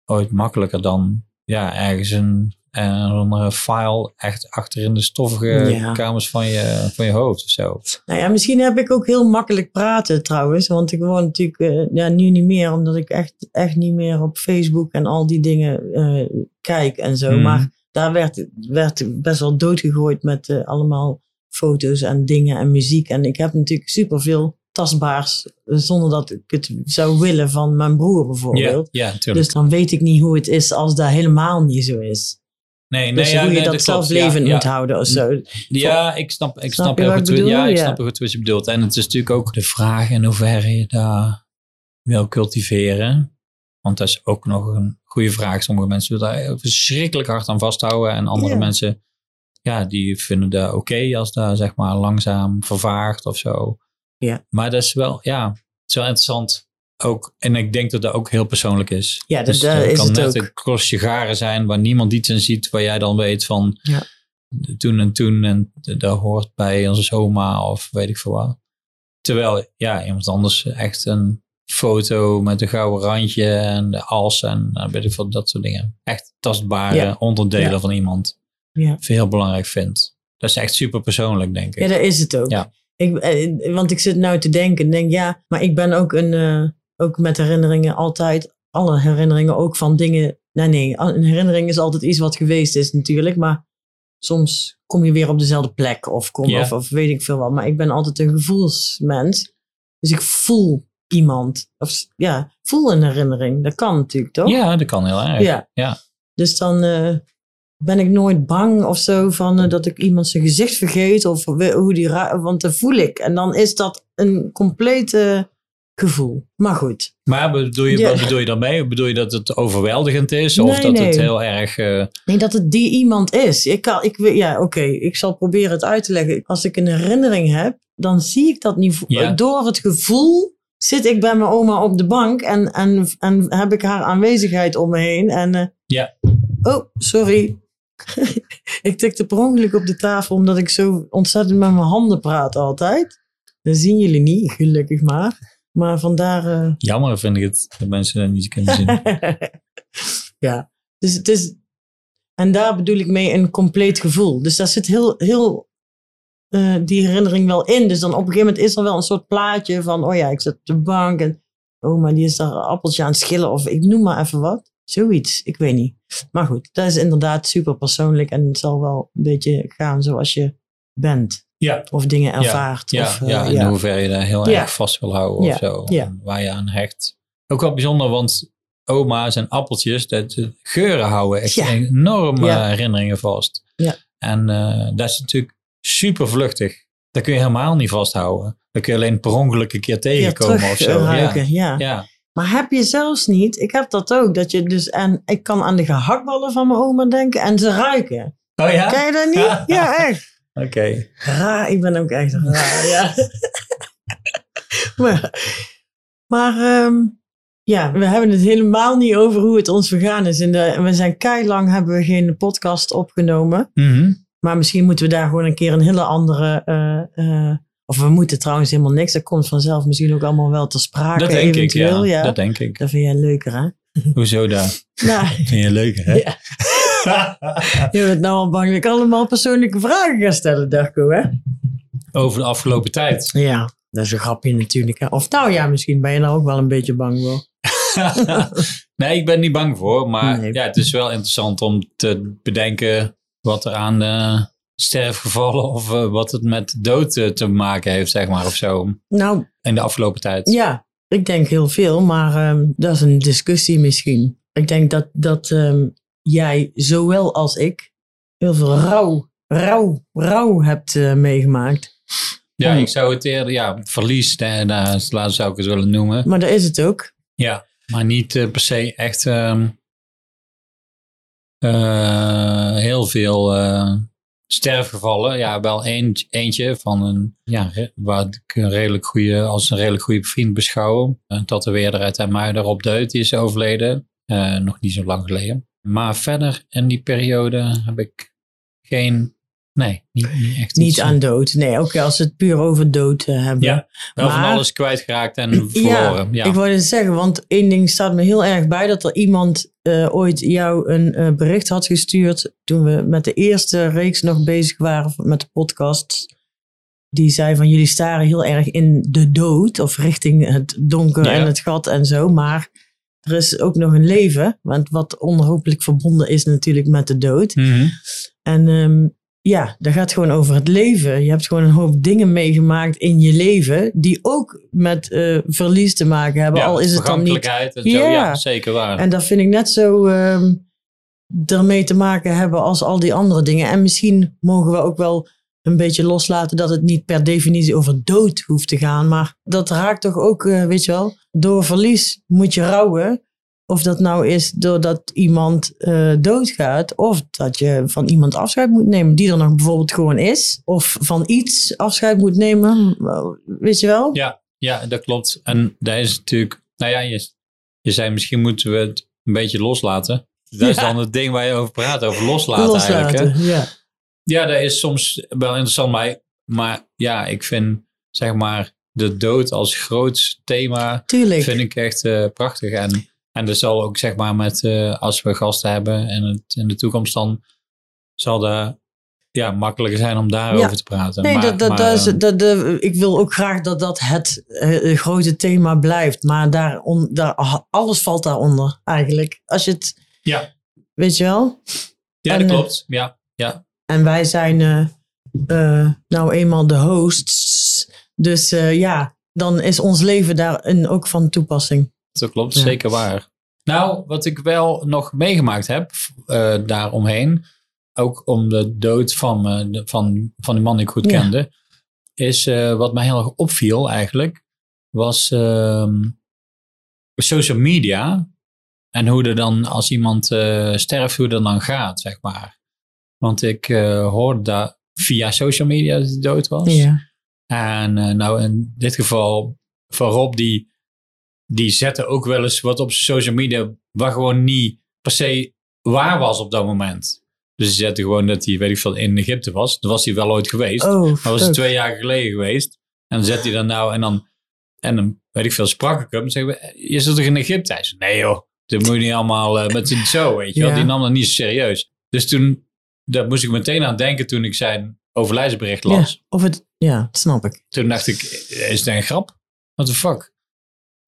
ooit makkelijker dan ja, ergens een een file echt achter in de stoffige Ja. kamers van je, van je hoofd of zo. Nou ja, misschien heb ik ook heel makkelijk praten trouwens. Want ik word natuurlijk eh, ja, nu niet meer, omdat ik echt, echt niet meer op Facebook en al die dingen eh, kijk en zo. Mhm. Maar daar werd, werd best wel doodgegooid met allemaal foto's en dingen en muziek. En ik heb natuurlijk superveel tastbaars, zonder dat ik het zou willen van mijn broer Ja, bijvoorbeeld. ja, natuurlijk. Dus dan weet ik niet hoe het is als dat helemaal niet zo is. nee, nee, Dus ja, hoe je nee, dat, zelf Ja, levend ja. moet houden of zo. Ja, ik snap, ik Snap snap, je heel goed, bedoel? ja, ik Ja. snap goed wat je bedoelt. En het is natuurlijk ook de vraag in hoeverre je daar wil cultiveren. Want dat is ook nog een goede vraag. Sommige mensen willen daar verschrikkelijk hard aan vasthouden. En andere Ja. mensen, ja, die vinden dat oké als dat zeg maar langzaam vervaagt of zo. Ja. Maar dat is wel, ja, het is wel interessant. Ook, en ik denk dat dat ook heel persoonlijk is. Ja, dat- dus dat is kan het net ook. een klosje garen zijn waar niemand iets in ziet. Waar jij dan weet van Ja. toen en toen. En dat hoort bij onze oma of weet ik veel wat. Terwijl, ja, iemand anders echt een foto met een gouden randje en de as en nou, weet ik veel, dat soort dingen. Echt tastbare Ja. onderdelen Ja. van iemand. Ja. Veel belangrijk vindt. Dat is echt super persoonlijk, denk ik. Ja, dat is het ook. Ja. Ik, eh, want ik zit nou te denken, en denk ja, maar ik ben ook een, eh, ook met herinneringen altijd, alle herinneringen ook van dingen. Nee, nee, een herinnering is altijd iets wat geweest is natuurlijk, maar soms kom je weer op dezelfde plek of, kom, of weet ik veel wat. Maar ik ben altijd een gevoelsmens, dus ik voel iemand. Of ja, voel een herinnering. Dat kan natuurlijk toch? Ja, dat kan heel erg. Ja. Ja. Dus dan eh, ben ik nooit bang of zo van eh, dat ik iemand zijn gezicht vergeet of hoe die want dat voel ik. En dan is dat een complete gevoel. Maar goed. Maar bedoel je, Ja. wat bedoel je daarmee? Bedoel je dat het overweldigend is? Of Nee, dat het heel erg... eh, Nee, dat het die iemand is. Ik kan, ik, ja, oké, ik zal proberen het uit te leggen. Als ik een herinnering heb, dan zie ik dat niet. Ja. Door het gevoel zit ik bij mijn oma op de bank en, en, en heb ik haar aanwezigheid om me heen. En, eh, Ja. Oh, sorry. ik tikte per ongeluk op de tafel omdat ik zo ontzettend met mijn handen praat altijd. Dat zien jullie niet, gelukkig maar. Maar vandaar. eh, jammer vind ik het, dat mensen dat niet kunnen zien. ja, dus het is. En daar bedoel ik mee een compleet gevoel. Dus daar zit heel, heel eh, die herinnering wel in. Dus dan op een gegeven moment is er wel een soort plaatje van: oh ja, ik zit op de bank en oh, maar die is daar een appeltje aan het schillen of ik noem maar even wat. Zoiets, ik weet niet. Maar goed, dat is inderdaad super persoonlijk en het zal wel een beetje gaan zoals je bent. Ja. Of dingen ervaart. Ja, of, eh, ja, in hoeverre je daar heel Ja. erg vast wil houden of zo. Waar je aan hecht. Ook wel bijzonder, want oma's en appeltjes, dat, geuren houden echt enorme herinneringen vast. Ja. En eh, dat is natuurlijk super vluchtig. Dat kun je helemaal niet vasthouden. Dat kun je alleen per ongeluk een keer tegenkomen terug of zo. Ja. ruiken, ja. Ja. Maar heb je zelfs niet, ik heb dat ook, dat je dus, en ik kan aan de gehaktballen van mijn oma denken en ze ruiken. Oh ja? Ken je dat niet? Ja, echt. Oké. Raar, ik ben ook echt raar, ja. maar maar ehm, ja, we hebben het helemaal niet over hoe het ons vergaan is. In de, we zijn keilang hebben we geen podcast opgenomen. Mhm. Maar misschien moeten we daar gewoon een keer een hele andere. eh, eh, of we moeten trouwens helemaal niks. Dat komt vanzelf misschien ook allemaal wel ter sprake. Dat denk ik, eventueel, ja. ja. Dat denk ik. Dat vind jij leuker, hè? Hoezo daar? Nou, Vind je leuk, hè? Ja. je bent nou al bang dat ik allemaal persoonlijke vragen ga stellen, Darko, hè? Over de afgelopen tijd. Ja, dat is een grapje natuurlijk. Hè? Of nou ja, misschien ben je daar ook wel een beetje bang voor. nee, ik ben niet bang voor. Maar Nee. ja, het is wel interessant om te bedenken wat er aan de sterfgevallen of eh, wat het met dood eh, te maken heeft, zeg maar, of zo. Nou, In de afgelopen tijd. ja, ik denk heel veel, maar ehm, dat is een discussie misschien. Ik denk dat, dat ehm, jij, zowel als ik, heel veel rouw, rouw, rouw hebt eh, meegemaakt. Ja, Hmm. ik zou het eerder, ja, verlies, daar, daar later zou ik het willen noemen. Maar dat is het ook. Ja, maar niet per se echt ehm, eh, heel veel sterfgevallen. Ja, wel eentje, van een, ja, waar ik een redelijk goede, als een redelijk goede vriend beschouw. Een tatoeëerder uit Muider op Deut, die is overleden. Eh, nog niet zo lang geleden. Maar verder in die periode heb ik geen Nee, niet, niet echt Niet iets, eh, aan dood. Nee, ook als we het puur over dood eh, hebben. Ja, Wel van Maar- alles kwijtgeraakt en verloren. Ja, Ik wou dit zeggen, want één ding staat me heel erg bij. Dat er iemand eh, ooit jou een bericht had gestuurd. Toen we met de eerste reeks nog bezig waren met de podcast. Die zei van jullie staren heel erg in de dood. Of richting het donker Ja. en het gat en zo. Maar er is ook nog een leven. Want wat onherroepelijk verbonden is natuurlijk met de dood. Mhm. En ehm, ja, dat gaat gewoon over het leven. Je hebt gewoon een hoop dingen meegemaakt in je leven. Die ook met eh, verlies te maken hebben. Ja, al is het dan niet. en zo. Ja. Ja, zeker waar. En dat vind ik net zo ehm ermee te maken hebben als al die andere dingen. En misschien mogen we ook wel een beetje loslaten dat het niet per definitie over dood hoeft te gaan. Maar dat raakt toch ook, eh, weet je wel, door verlies moet je rouwen. Of dat nou is doordat iemand eh, doodgaat. Of dat je van iemand afscheid moet nemen die er nog bijvoorbeeld gewoon is. Of van iets afscheid moet nemen. Weet je wel? Ja, ja, dat klopt. En daar is natuurlijk, nou ja, je, je zei misschien moeten we het een beetje loslaten. Dat is Ja. dan het ding waar je over praat, over loslaten, eigenlijk. Hè? ja. Ja, dat is soms wel interessant, maar, maar ja, ik vind zeg maar de dood als groot thema Tuurlijk. vind ik echt eh, prachtig. En, en dat zal ook zeg maar met, eh, als we gasten hebben en het in de toekomst dan zal dat ja, makkelijker zijn om daarover Ja. te praten. Nee, maar, dat, dat, maar, dat is, dat, de, ik wil ook graag dat dat het eh, grote thema blijft. Maar daar, on, daar, alles valt daaronder eigenlijk. Als je het, ja, weet je wel? ja, en, dat eh, klopt. Ja, ja. En wij zijn nou eenmaal de hosts. Dus ja, dan is ons leven daarin ook van toepassing. Dat klopt, Ja. zeker waar. Nou, wat ik wel nog meegemaakt heb uh, daaromheen, ook om de dood van, de, van, van die man die ik goed Ja. kende, is uh, wat mij heel erg opviel eigenlijk, was uh, social media en hoe er dan als iemand sterft, hoe dat dan gaat, zeg maar. Want ik hoorde dat via social media dat hij dood was. Ja. En nou in dit geval van Rob, die, die zette ook wel eens wat op social media wat gewoon niet per se waar was op dat moment. Dus hij zette gewoon dat hij, weet ik veel, in Egypte was. Dat was hij wel ooit geweest. Oh, maar was hij twee jaar geleden geweest. En dan zet hij dan nou en dan, en dan weet ik veel, sprak ik hem. En zeggen we, je zit toch in Egypte? Hij zei, nee joh, dat moet je niet allemaal uh, met z'n zo, weet je wel. Die nam dat niet zo serieus. Dus toen, daar moest ik meteen aan denken toen ik zijn overlijdensbericht las. Ja, of het, ja, dat snap ik. Toen dacht ik, is dit een grap? What the fuck?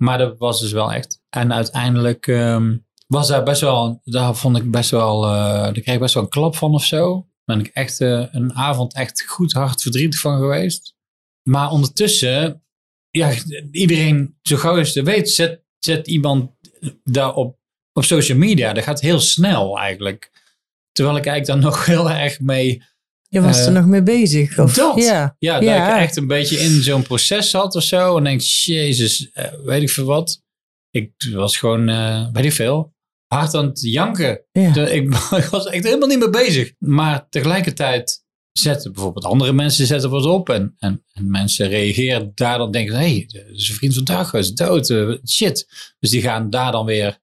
Maar dat was dus wel echt. En uiteindelijk um, was daar best wel, daar vond ik best wel, uh, daar kreeg ik best wel een klap van of zo. Ben ik echt uh, een avond echt goed hard verdrietig van geweest. Maar ondertussen, ja, iedereen, zo gauw je weet, zet, zet iemand daar op, op social media. Dat gaat heel snel eigenlijk. Terwijl ik eigenlijk dan nog heel erg mee je was uh, er nog mee bezig? Of? Dat. Ja, ja, dat ja. ik echt een beetje in zo'n proces zat of zo. En denk, jezus, uh, weet ik veel wat. Ik was gewoon, uh, weet ik veel, hard aan het janken. Ja. Ik, ik, was echt helemaal niet mee bezig. Maar tegelijkertijd zetten bijvoorbeeld andere mensen zetten wat op. En, en, en mensen reageren daar dan denken, hé, hey, een vriend van Dag, is dood, uh, shit. Dus die gaan daar dan weer,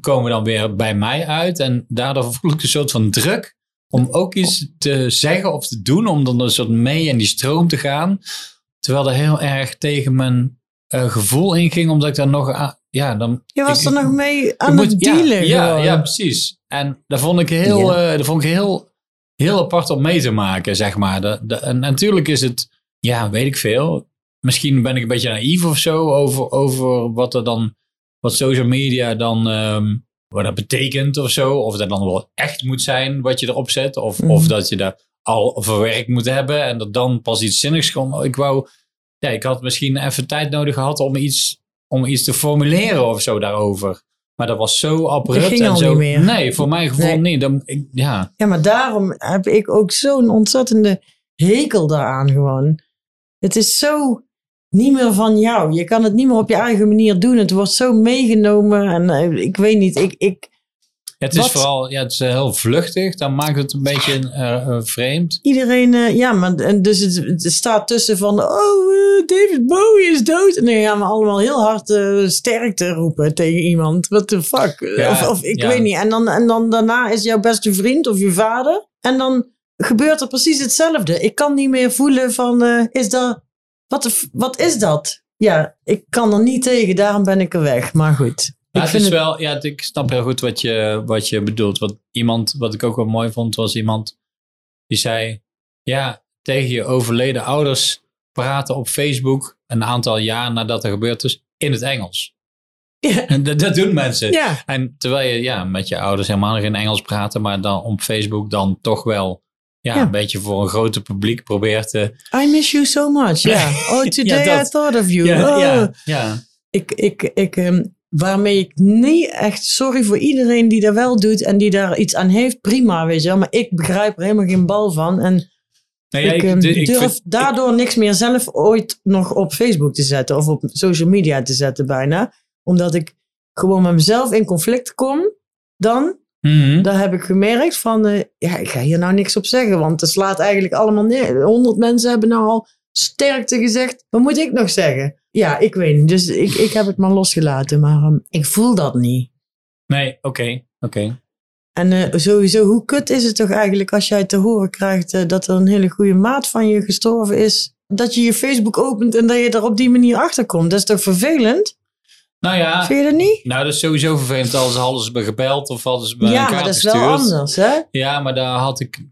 komen dan weer bij mij uit. En daardoor voel ik een soort van druk om ook iets te zeggen of te doen, om dan een soort mee in die stroom te gaan. Terwijl dat heel erg tegen mijn uh, gevoel inging, omdat ik dan nog, uh, ja, dan... Je was ik, er nog mee aan moet, het dealen. Ja, ja, ja, precies. En dat vond ik heel, ja. uh, dat vond ik heel, heel apart om mee te maken, zeg maar. De, de, en natuurlijk is het, ja, weet ik veel. Misschien ben ik een beetje naïef of zo over, over wat er dan, wat social media dan... Um, wat dat betekent of zo. Of dat dan wel echt moet zijn wat je erop zet. Of, mm. of dat je dat al verwerkt moet hebben. En dat dan pas iets zinnigs komt. Ik wou, ja, ik had misschien even tijd nodig gehad om iets, om iets te formuleren of zo daarover. Maar dat was zo abrupt. En zo, niet meer. Nee, voor mijn gevoel Nee. niet. Dan, ik, ja. Ja, maar daarom heb ik ook zo'n ontzettende hekel daaraan gewoon. Het is zo niet meer van jou. Je kan het niet meer op je eigen manier doen. Het wordt zo meegenomen. En uh, ik weet niet, ik... ik het is wat? vooral ja, het is heel vluchtig. Dan maakt het een beetje uh, vreemd. Iedereen, uh, ja, maar en dus het, het, staat tussen van... Oh, David Bowie is dood. En dan gaan we allemaal heel hard sterkte roepen tegen iemand. What the fuck? Ja, of, of ik ja. weet niet. En dan, en dan daarna is jouw beste vriend of je vader. En dan gebeurt er precies hetzelfde. Ik kan niet meer voelen van, eh, is dat, wat, wat is dat? Ja, ik kan er niet tegen, daarom ben ik er weg. Maar goed. Ja, ik het is wel, ja, ik snap heel goed wat je, wat je bedoelt. Wat, iemand, wat ik ook wel mooi vond, was iemand die zei: Ja, tegen je overleden ouders praten op Facebook een aantal jaar nadat er gebeurd is in het Engels. Ja. En dat, dat doen mensen. ja, En terwijl je ja, met je ouders helemaal geen Engels praten, maar dan op Facebook dan toch wel ja, Ja. een beetje voor een groter publiek probeert te. I miss you so much. Ja. Oh, today. I thought of you. Ja, oh. ja, ja. Ik, ik, ik, ehm, waarmee ik niet echt, sorry voor iedereen die dat wel doet en die daar iets aan heeft, prima, weet je wel. Maar ik begrijp er helemaal geen bal van. En Nou ja, ik, ik- ehm, ik durf vind- daardoor niks meer zelf ooit nog op Facebook te zetten of op social media te zetten bijna. Omdat ik gewoon met mezelf in conflict kom. Dan, Mhm. daar heb ik gemerkt van, eh, ja, ik ga hier nou niks op zeggen. Want het slaat eigenlijk allemaal neer. Honderd mensen hebben nou al sterkte gezegd. Wat moet ik nog zeggen? Ja, ik weet niet. Dus ik, ik heb het maar losgelaten. Maar ehm, ik voel dat niet. Nee, oké, oké. En eh, sowieso, hoe kut is het toch eigenlijk als jij te horen krijgt eh, dat er een hele goede maat van je gestorven is? Dat je je Facebook opent en dat je er op die manier achter komt. Dat is toch vervelend? Nou ja, Vind je dat niet? nou dat is sowieso vervelend als hadden ze me gebeld of hadden ze me ja, maar dat is wel anders, hè? Ja, maar daar had ik.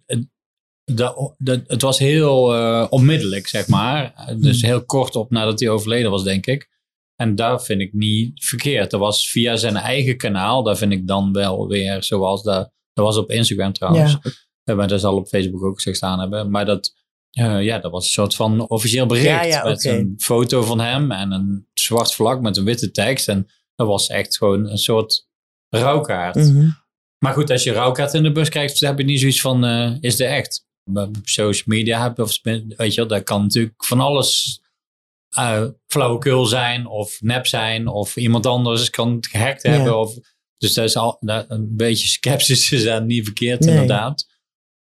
Dat, dat, het was heel eh, onmiddellijk, zeg maar. Dus heel kort op nadat hij overleden was, denk ik. En daar vind ik niet verkeerd. Dat was via zijn eigen kanaal. Daar vind ik dan wel weer zoals dat. Dat was op Instagram trouwens. Ja. Eh, Maar dat zal op Facebook ook gezegd staan hebben. Maar dat, eh, ja, dat was een soort van officieel bericht. Ja, ja, met een foto van hem en een zwart vlak met een witte tekst. En dat was echt gewoon een soort rouwkaart. Mhm. Maar goed, als je rouwkaart in de bus krijgt, dan heb je niet zoiets van, eh, is dit echt? Social media heb je, of, weet je dat kan natuurlijk van alles eh flauwekul zijn of nep zijn of iemand anders kan het gehackt Ja. hebben. Of, dus dat is al een beetje sceptisch is daar niet verkeerd Nee. inderdaad.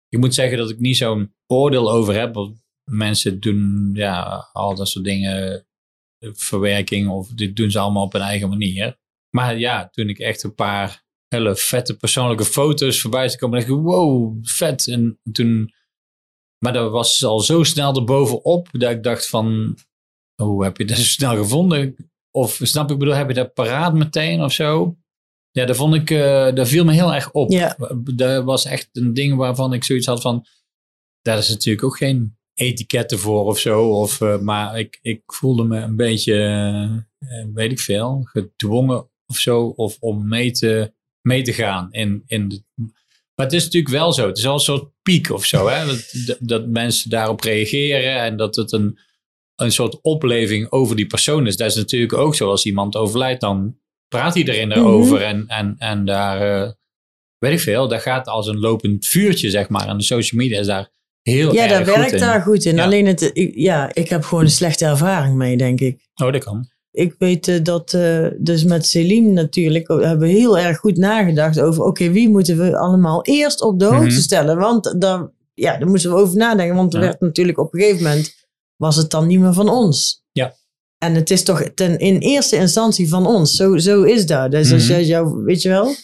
Ik moet zeggen dat ik niet zo'n oordeel over heb. Want mensen doen ja, al dat soort dingen, eh, verwerking of dit doen ze allemaal op hun eigen manier. Maar ja, toen ik echt een paar hele vette persoonlijke foto's voorbij te komen. dacht ik, wow, vet. En toen, maar dat was al zo snel erbovenop dat ik dacht van, hoe heb je dat zo snel gevonden? Of snap ik bedoel, heb je dat paraat meteen of zo? Ja, dat vond ik, eh dat viel me heel erg op. Ja. Dat was echt een ding waarvan ik zoiets had van, daar is natuurlijk ook geen etiketten voor of zo. Of, eh, maar ik, ik voelde me een beetje, eh, weet ik veel, gedwongen of zo. Of om mee te, mee te gaan. In, in de, maar het is natuurlijk wel zo. Het is wel een soort piek of zo. Hè? Dat, dat, mensen daarop reageren. En dat het een, een soort opleving over die persoon is. Dat is natuurlijk ook zo. Als iemand overlijdt, dan praat iedereen erover. En, en, en daar, eh, weet ik veel, dat gaat als een lopend vuurtje, zeg maar. En de social media is daar heel Ja, erg dat werkt in. daar goed in. Ja. Alleen, het, ik, ja, ik heb gewoon een slechte ervaring mee, denk ik. Oh, dat kan. Ik weet eh, dat, eh, dus met Celine natuurlijk, hebben we heel erg goed nagedacht over, oké, wie moeten we allemaal eerst op de hoogte Mhm. stellen? Want daar, ja, daar moesten we over nadenken, want er Ja. werd natuurlijk op een gegeven moment, was het dan niet meer van ons. Ja. En het is toch ten, in eerste instantie van ons. Zo, zo is dat. Dus als Mhm. jij jou, weet je wel,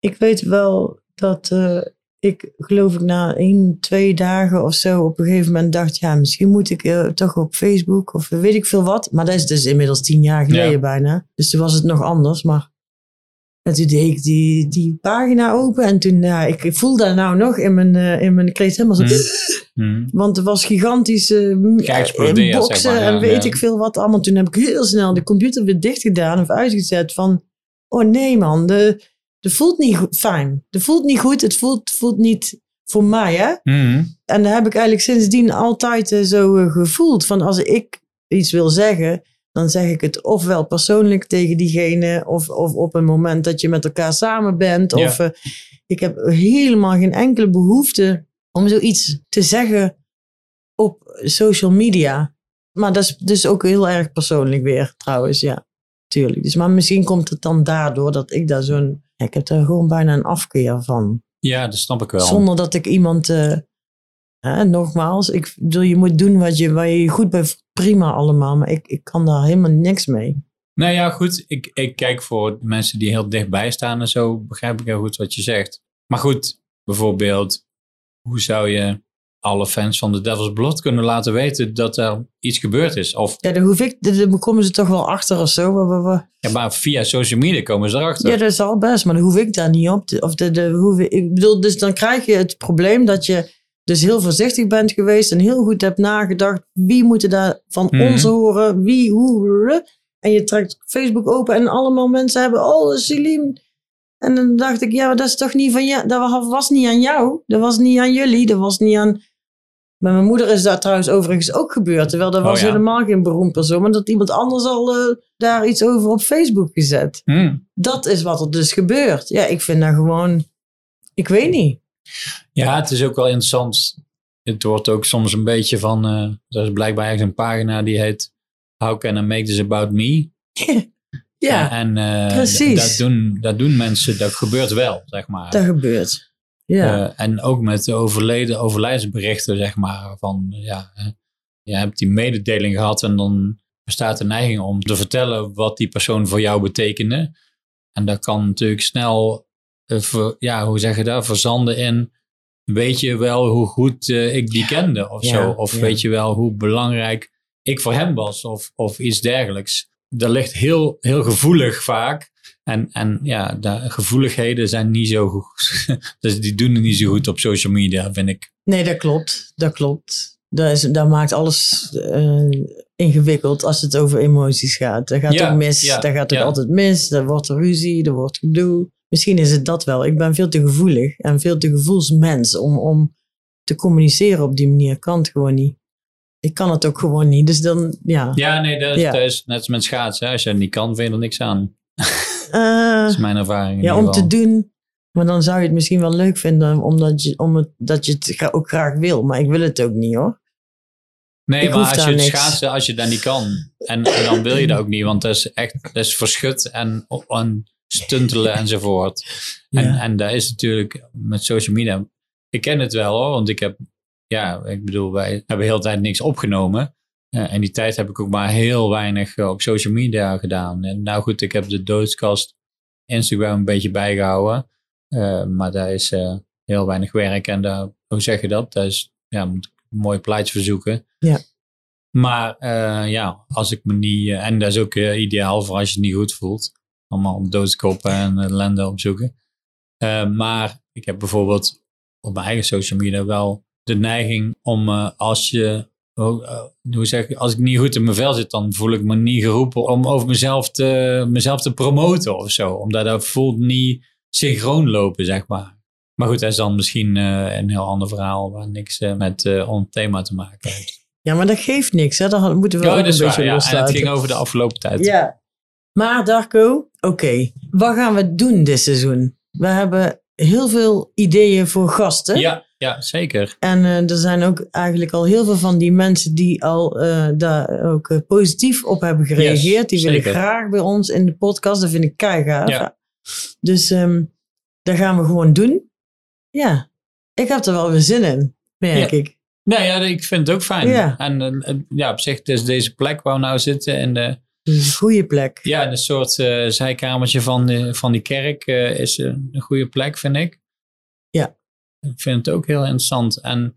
ik weet wel dat eh, ik geloof ik na één, twee dagen of zo op een gegeven moment dacht, ja, misschien moet ik eh, toch op Facebook of weet ik veel wat. Maar dat is dus inmiddels tien jaar geleden Ja. bijna. Dus toen was het nog anders. Maar en toen deed ik die, die pagina open en toen, ja, ik, ik voel dat nou nog in mijn, eh, in mijn, ik kreeg het helemaal zo, Mhm. want er was gigantisch eh, Geëxplodeerd, boxen zeg maar, ja, en weet ja. ik veel wat allemaal. Toen heb ik heel snel de computer weer dicht gedaan of uitgezet van, oh nee man, de, de voelt niet goed, fijn. De voelt niet goed, het voelt, voelt niet voor mij hè. Mhm. En dat heb ik eigenlijk sindsdien altijd eh, zo eh, gevoeld. Van als ik iets wil zeggen, dan zeg ik het ofwel persoonlijk tegen diegene, of, of op een moment dat je met elkaar samen bent. Ja. Of eh, ik heb helemaal geen enkele behoefte om zoiets te zeggen op social media. Maar dat is dus ook heel erg persoonlijk weer, trouwens, ja. Tuurlijk. Dus, maar misschien komt het dan daardoor dat ik daar zo'n... Ik heb er gewoon bijna een afkeer van. Ja, dat snap ik wel. Zonder dat ik iemand, eh, hè, nogmaals, ik bedoel, je moet doen wat je, waar je goed bij. Prima allemaal, maar ik, ik kan daar helemaal niks mee. Nou ja, goed. Ik, ik kijk voor mensen die heel dichtbij staan en zo, begrijp ik heel goed wat je zegt. Maar goed, bijvoorbeeld, hoe zou je alle fans van The Devil's Blood kunnen laten weten dat er iets gebeurd is. Of, Ja, dan hoef ik, dan komen ze toch wel achter of zo. Ja, maar via social media komen ze erachter. Ja, dat is al best, maar dan hoef ik daar niet op te. Of de, de, hoef ik, ik bedoel, dus dan krijg je het probleem dat je dus heel voorzichtig bent geweest en heel goed hebt nagedacht. Wie moeten daar van Mhm. ons horen? Wie, hoe? En je trekt Facebook open en allemaal mensen hebben, oh, Selim. En dan dacht ik, ja, maar dat is toch niet van jou. Dat was niet aan jou. Dat was niet aan jullie. Dat was niet aan. Bij mijn moeder is dat trouwens overigens ook gebeurd. Terwijl dat Oh, was ja. helemaal geen beroemd persoon. Maar dat iemand anders al eh, daar iets over op Facebook gezet. Hmm. Dat is wat er dus gebeurt. Ja, ik vind dat gewoon. Ik weet niet. Ja, het is ook wel interessant. Het wordt ook soms een beetje van. eh er is blijkbaar ergens een pagina die heet. How can I make this about me? Ja, en eh, precies. Dat doen, dat doen mensen, dat gebeurt wel, zeg maar. dat gebeurt. Ja. Eh, en ook met de overleden, overlijdensberichten, zeg maar. Van ja, je hebt die mededeling gehad en dan bestaat de neiging om te vertellen wat die persoon voor jou betekende. En dat kan natuurlijk snel, eh, ver- ja, hoe zeg je dat, verzanden in. Weet je wel hoe goed eh, ik die kende of Ja, zo? Of ja. weet je wel hoe belangrijk ik voor hem was of, of iets dergelijks? Dat ligt heel, heel gevoelig vaak. En, en ja, de gevoeligheden zijn niet zo goed. dus die doen het niet zo goed op social media, vind ik. Nee, dat klopt. Dat klopt. Dat, is, dat maakt alles eh, ingewikkeld als het over emoties gaat. Dat gaat Ja, ook mis. ja, dat gaat ook ja. altijd mis. Er wordt ruzie, er wordt gedoe. Misschien is het dat wel. Ik ben veel te gevoelig en veel te gevoelsmens om, om te communiceren op die manier. Kan het gewoon niet. Ik kan het ook gewoon niet. Dus dan, ja. Ja, nee, dat is, Ja. dat is net als met schaatsen. Als je het niet kan, vind je er niks aan. Eh, Dat is mijn ervaring. in Ja, om te doen. Maar dan zou je het misschien wel leuk vinden omdat je, om het, dat je het ook graag wil. Maar ik wil het ook niet hoor. Nee, ik maar als daar je het niks. schaatsen, als je dat niet kan. En, en dan wil je dat ook niet, want dat is echt dat is verschut en, en stuntelen enzovoort. En, Ja. en dat is natuurlijk met social media. Ik ken het wel hoor, want ik heb, ja, ik bedoel, wij hebben de hele tijd niks opgenomen. En die tijd heb ik ook maar heel weinig eh, op social media gedaan. En nou goed, ik heb de doodskast Instagram een beetje bijgehouden. Eh, maar daar is eh, heel weinig werk. En daar, hoe zeg je dat? Daar is, ja, moet ik een mooi plaatje verzoeken. Ja. Maar ja, als ik me niet... en dat is ook ideaal voor als je het niet goed voelt. Allemaal doodskoppen en ellende opzoeken. Maar ik heb bijvoorbeeld op mijn eigen social media wel de neiging om als je... eh, hoe zeg ik, als ik niet goed in mijn vel zit, dan voel ik me niet geroepen om over mezelf te, mezelf te promoten of zo. Omdat dat voelt niet synchroon lopen, zeg maar. Maar goed, dat is dan misschien eh, een heel ander verhaal waar niks eh, met eh ons thema te maken heeft. Ja, maar dat geeft niks. Hè? Dat moeten we Ja, ook een is beetje waar. Ja. En loslaten. het ging over de afgelopen tijd. Ja. Maar Darko, oké. Wat gaan we doen dit seizoen? We hebben heel veel ideeën voor gasten. ja, ja, zeker. En eh, er zijn ook eigenlijk al heel veel van die mensen die al eh, daar ook eh, positief op hebben gereageerd. die willen zeker. graag bij ons in de podcast. Dat vind ik keigaaf. Ja. Dus ehm dat gaan we gewoon doen. Ja, ik heb er wel weer zin in, merk ik. Nee, ja, ik vind het ook fijn. Ja. En ja, op zich, dus deze plek waar we nou zitten, in, de, een goede plek. ja, in een soort zijkamertje van, de, van die kerk, is een goede plek, vind ik. Ja. Ik vind het ook heel interessant. En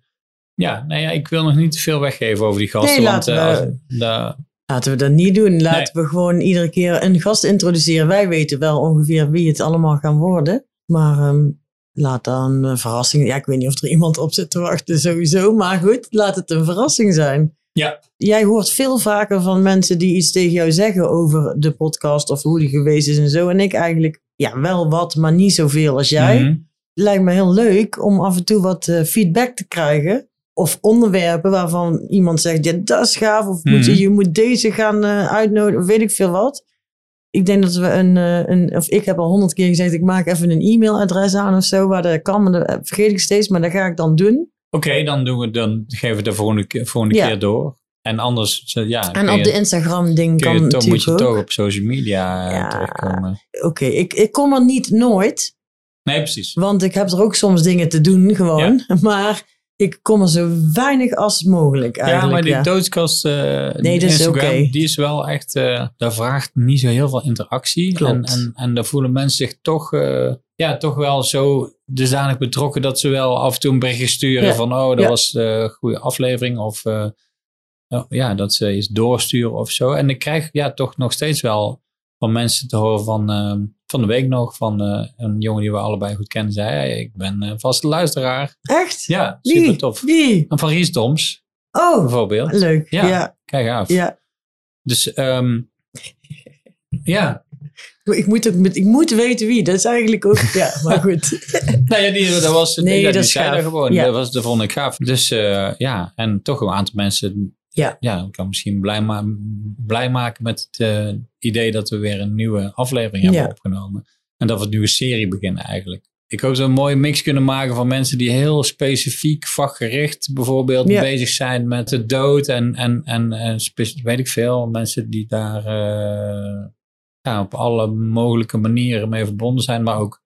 ja, nou ja, ik wil nog niet te veel weggeven over die gasten. Nee, want laten eh, we- da- Laten we dat niet doen. Laten we gewoon iedere keer een gast introduceren. Wij weten wel ongeveer wie het allemaal gaan worden. Maar ehm, laat dan een verrassing. Ja, ik weet niet of er iemand op zit te wachten sowieso. Maar goed, laat het een verrassing zijn. Ja. Jij hoort veel vaker van mensen die iets tegen jou zeggen over de podcast of hoe die geweest is en zo. En ik eigenlijk, ja, wel wat, maar niet zoveel als jij. Mhm. Lijkt me heel leuk om af en toe wat eh, feedback te krijgen. Of onderwerpen waarvan iemand zegt, ja, dat is gaaf. Of moet je, Mhm. je moet deze gaan eh, uitnodigen, of weet ik veel wat. Ik denk dat we een, eh, een, of ik heb al honderd keer gezegd, ik maak even een e-mailadres aan of zo, waar dat kan. Maar dat vergeet ik steeds, maar dat ga ik dan doen. Oké, dan, doen we, dan geven we de volgende, keer- volgende Ja. keer door. En anders, ja, En op je- de Instagram ding kun kan je toch, moet je ook. toch op social media Ja. terugkomen. Oké, ik, ik kom er niet nooit, Nee, precies. want ik heb er ook soms dingen te doen gewoon. Maar ik kom er zo weinig als mogelijk eigenlijk. ja, maar die ja. doodskast, eh, Nee, dat is Instagram, die is wel echt, eh daar vraagt niet zo heel veel interactie. Klopt. En, en, en daar voelen mensen zich toch, eh, ja, toch wel zo dusdanig betrokken dat ze wel af en toe een berichtje sturen Ja. van, oh, dat Ja. was een goede aflevering. Of oh, ja, dat ze iets doorsturen of zo. En ik krijg ja, toch nog steeds wel van mensen te horen van, eh, van de week nog, van eh, een jongen die we allebei goed kennen, zei, hey, ik ben eh vaste luisteraar. Echt? Ja, Wie? super tof. Wie? En van Ries Toms, Oh, bijvoorbeeld. leuk. Ja. Kijk af. ja. Dus ehm, ja. Ik, moet ook met, ik moet weten wie. Dat is eigenlijk ook... Ja, maar goed. Nou ja, die, dat was Nee, dat die is gewoon. Ja. Dat, was, dat vond ik gaaf. Dus eh, ja, en toch een aantal mensen Ja. ja, ik kan misschien blij, ma blij maken met het eh, idee dat we weer een nieuwe aflevering hebben Ja. opgenomen. En dat we een nieuwe serie beginnen eigenlijk. Ik hoop zo'n mooie mix kunnen maken van mensen die heel specifiek vakgericht bijvoorbeeld Ja. bezig zijn met de dood en, en, en, en spe- weet ik veel. Mensen die daar eh, ja, op alle mogelijke manieren mee verbonden zijn. Maar ook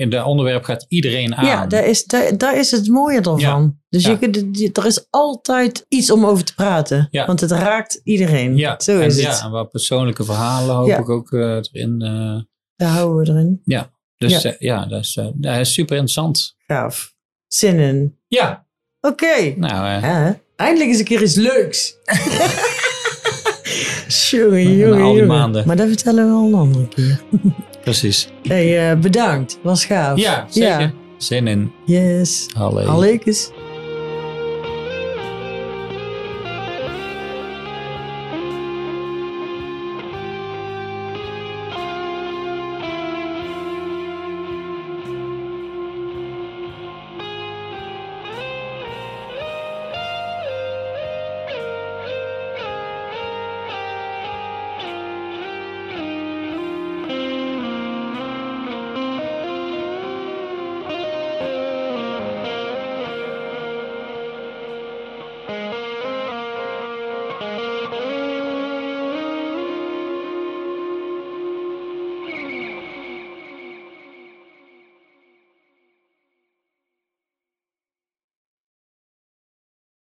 in het onderwerp gaat iedereen aan. Ja, daar is, daar, daar is het mooie ervan. Ja. Dus Ja. je, kunt- je- er is altijd iets om over te praten. Ja. Want het raakt iedereen. Ja, Zo en, is ja, het. en wat persoonlijke verhalen hoop Ja. ik ook eh, erin. eh, Daar houden we erin. dus Ja. ja, ja dat, is, eh, dat is super interessant. Gaaf. Zin in. Ja, Oké. nou, eh? Eindelijk eens een keer iets leuks. Na jongen, al die jongen. maanden. Maar dat vertellen we al een andere keer. precies. Hey, eh, bedankt. Was gaaf. Ja, zeker. Zin in. Yes. Allee.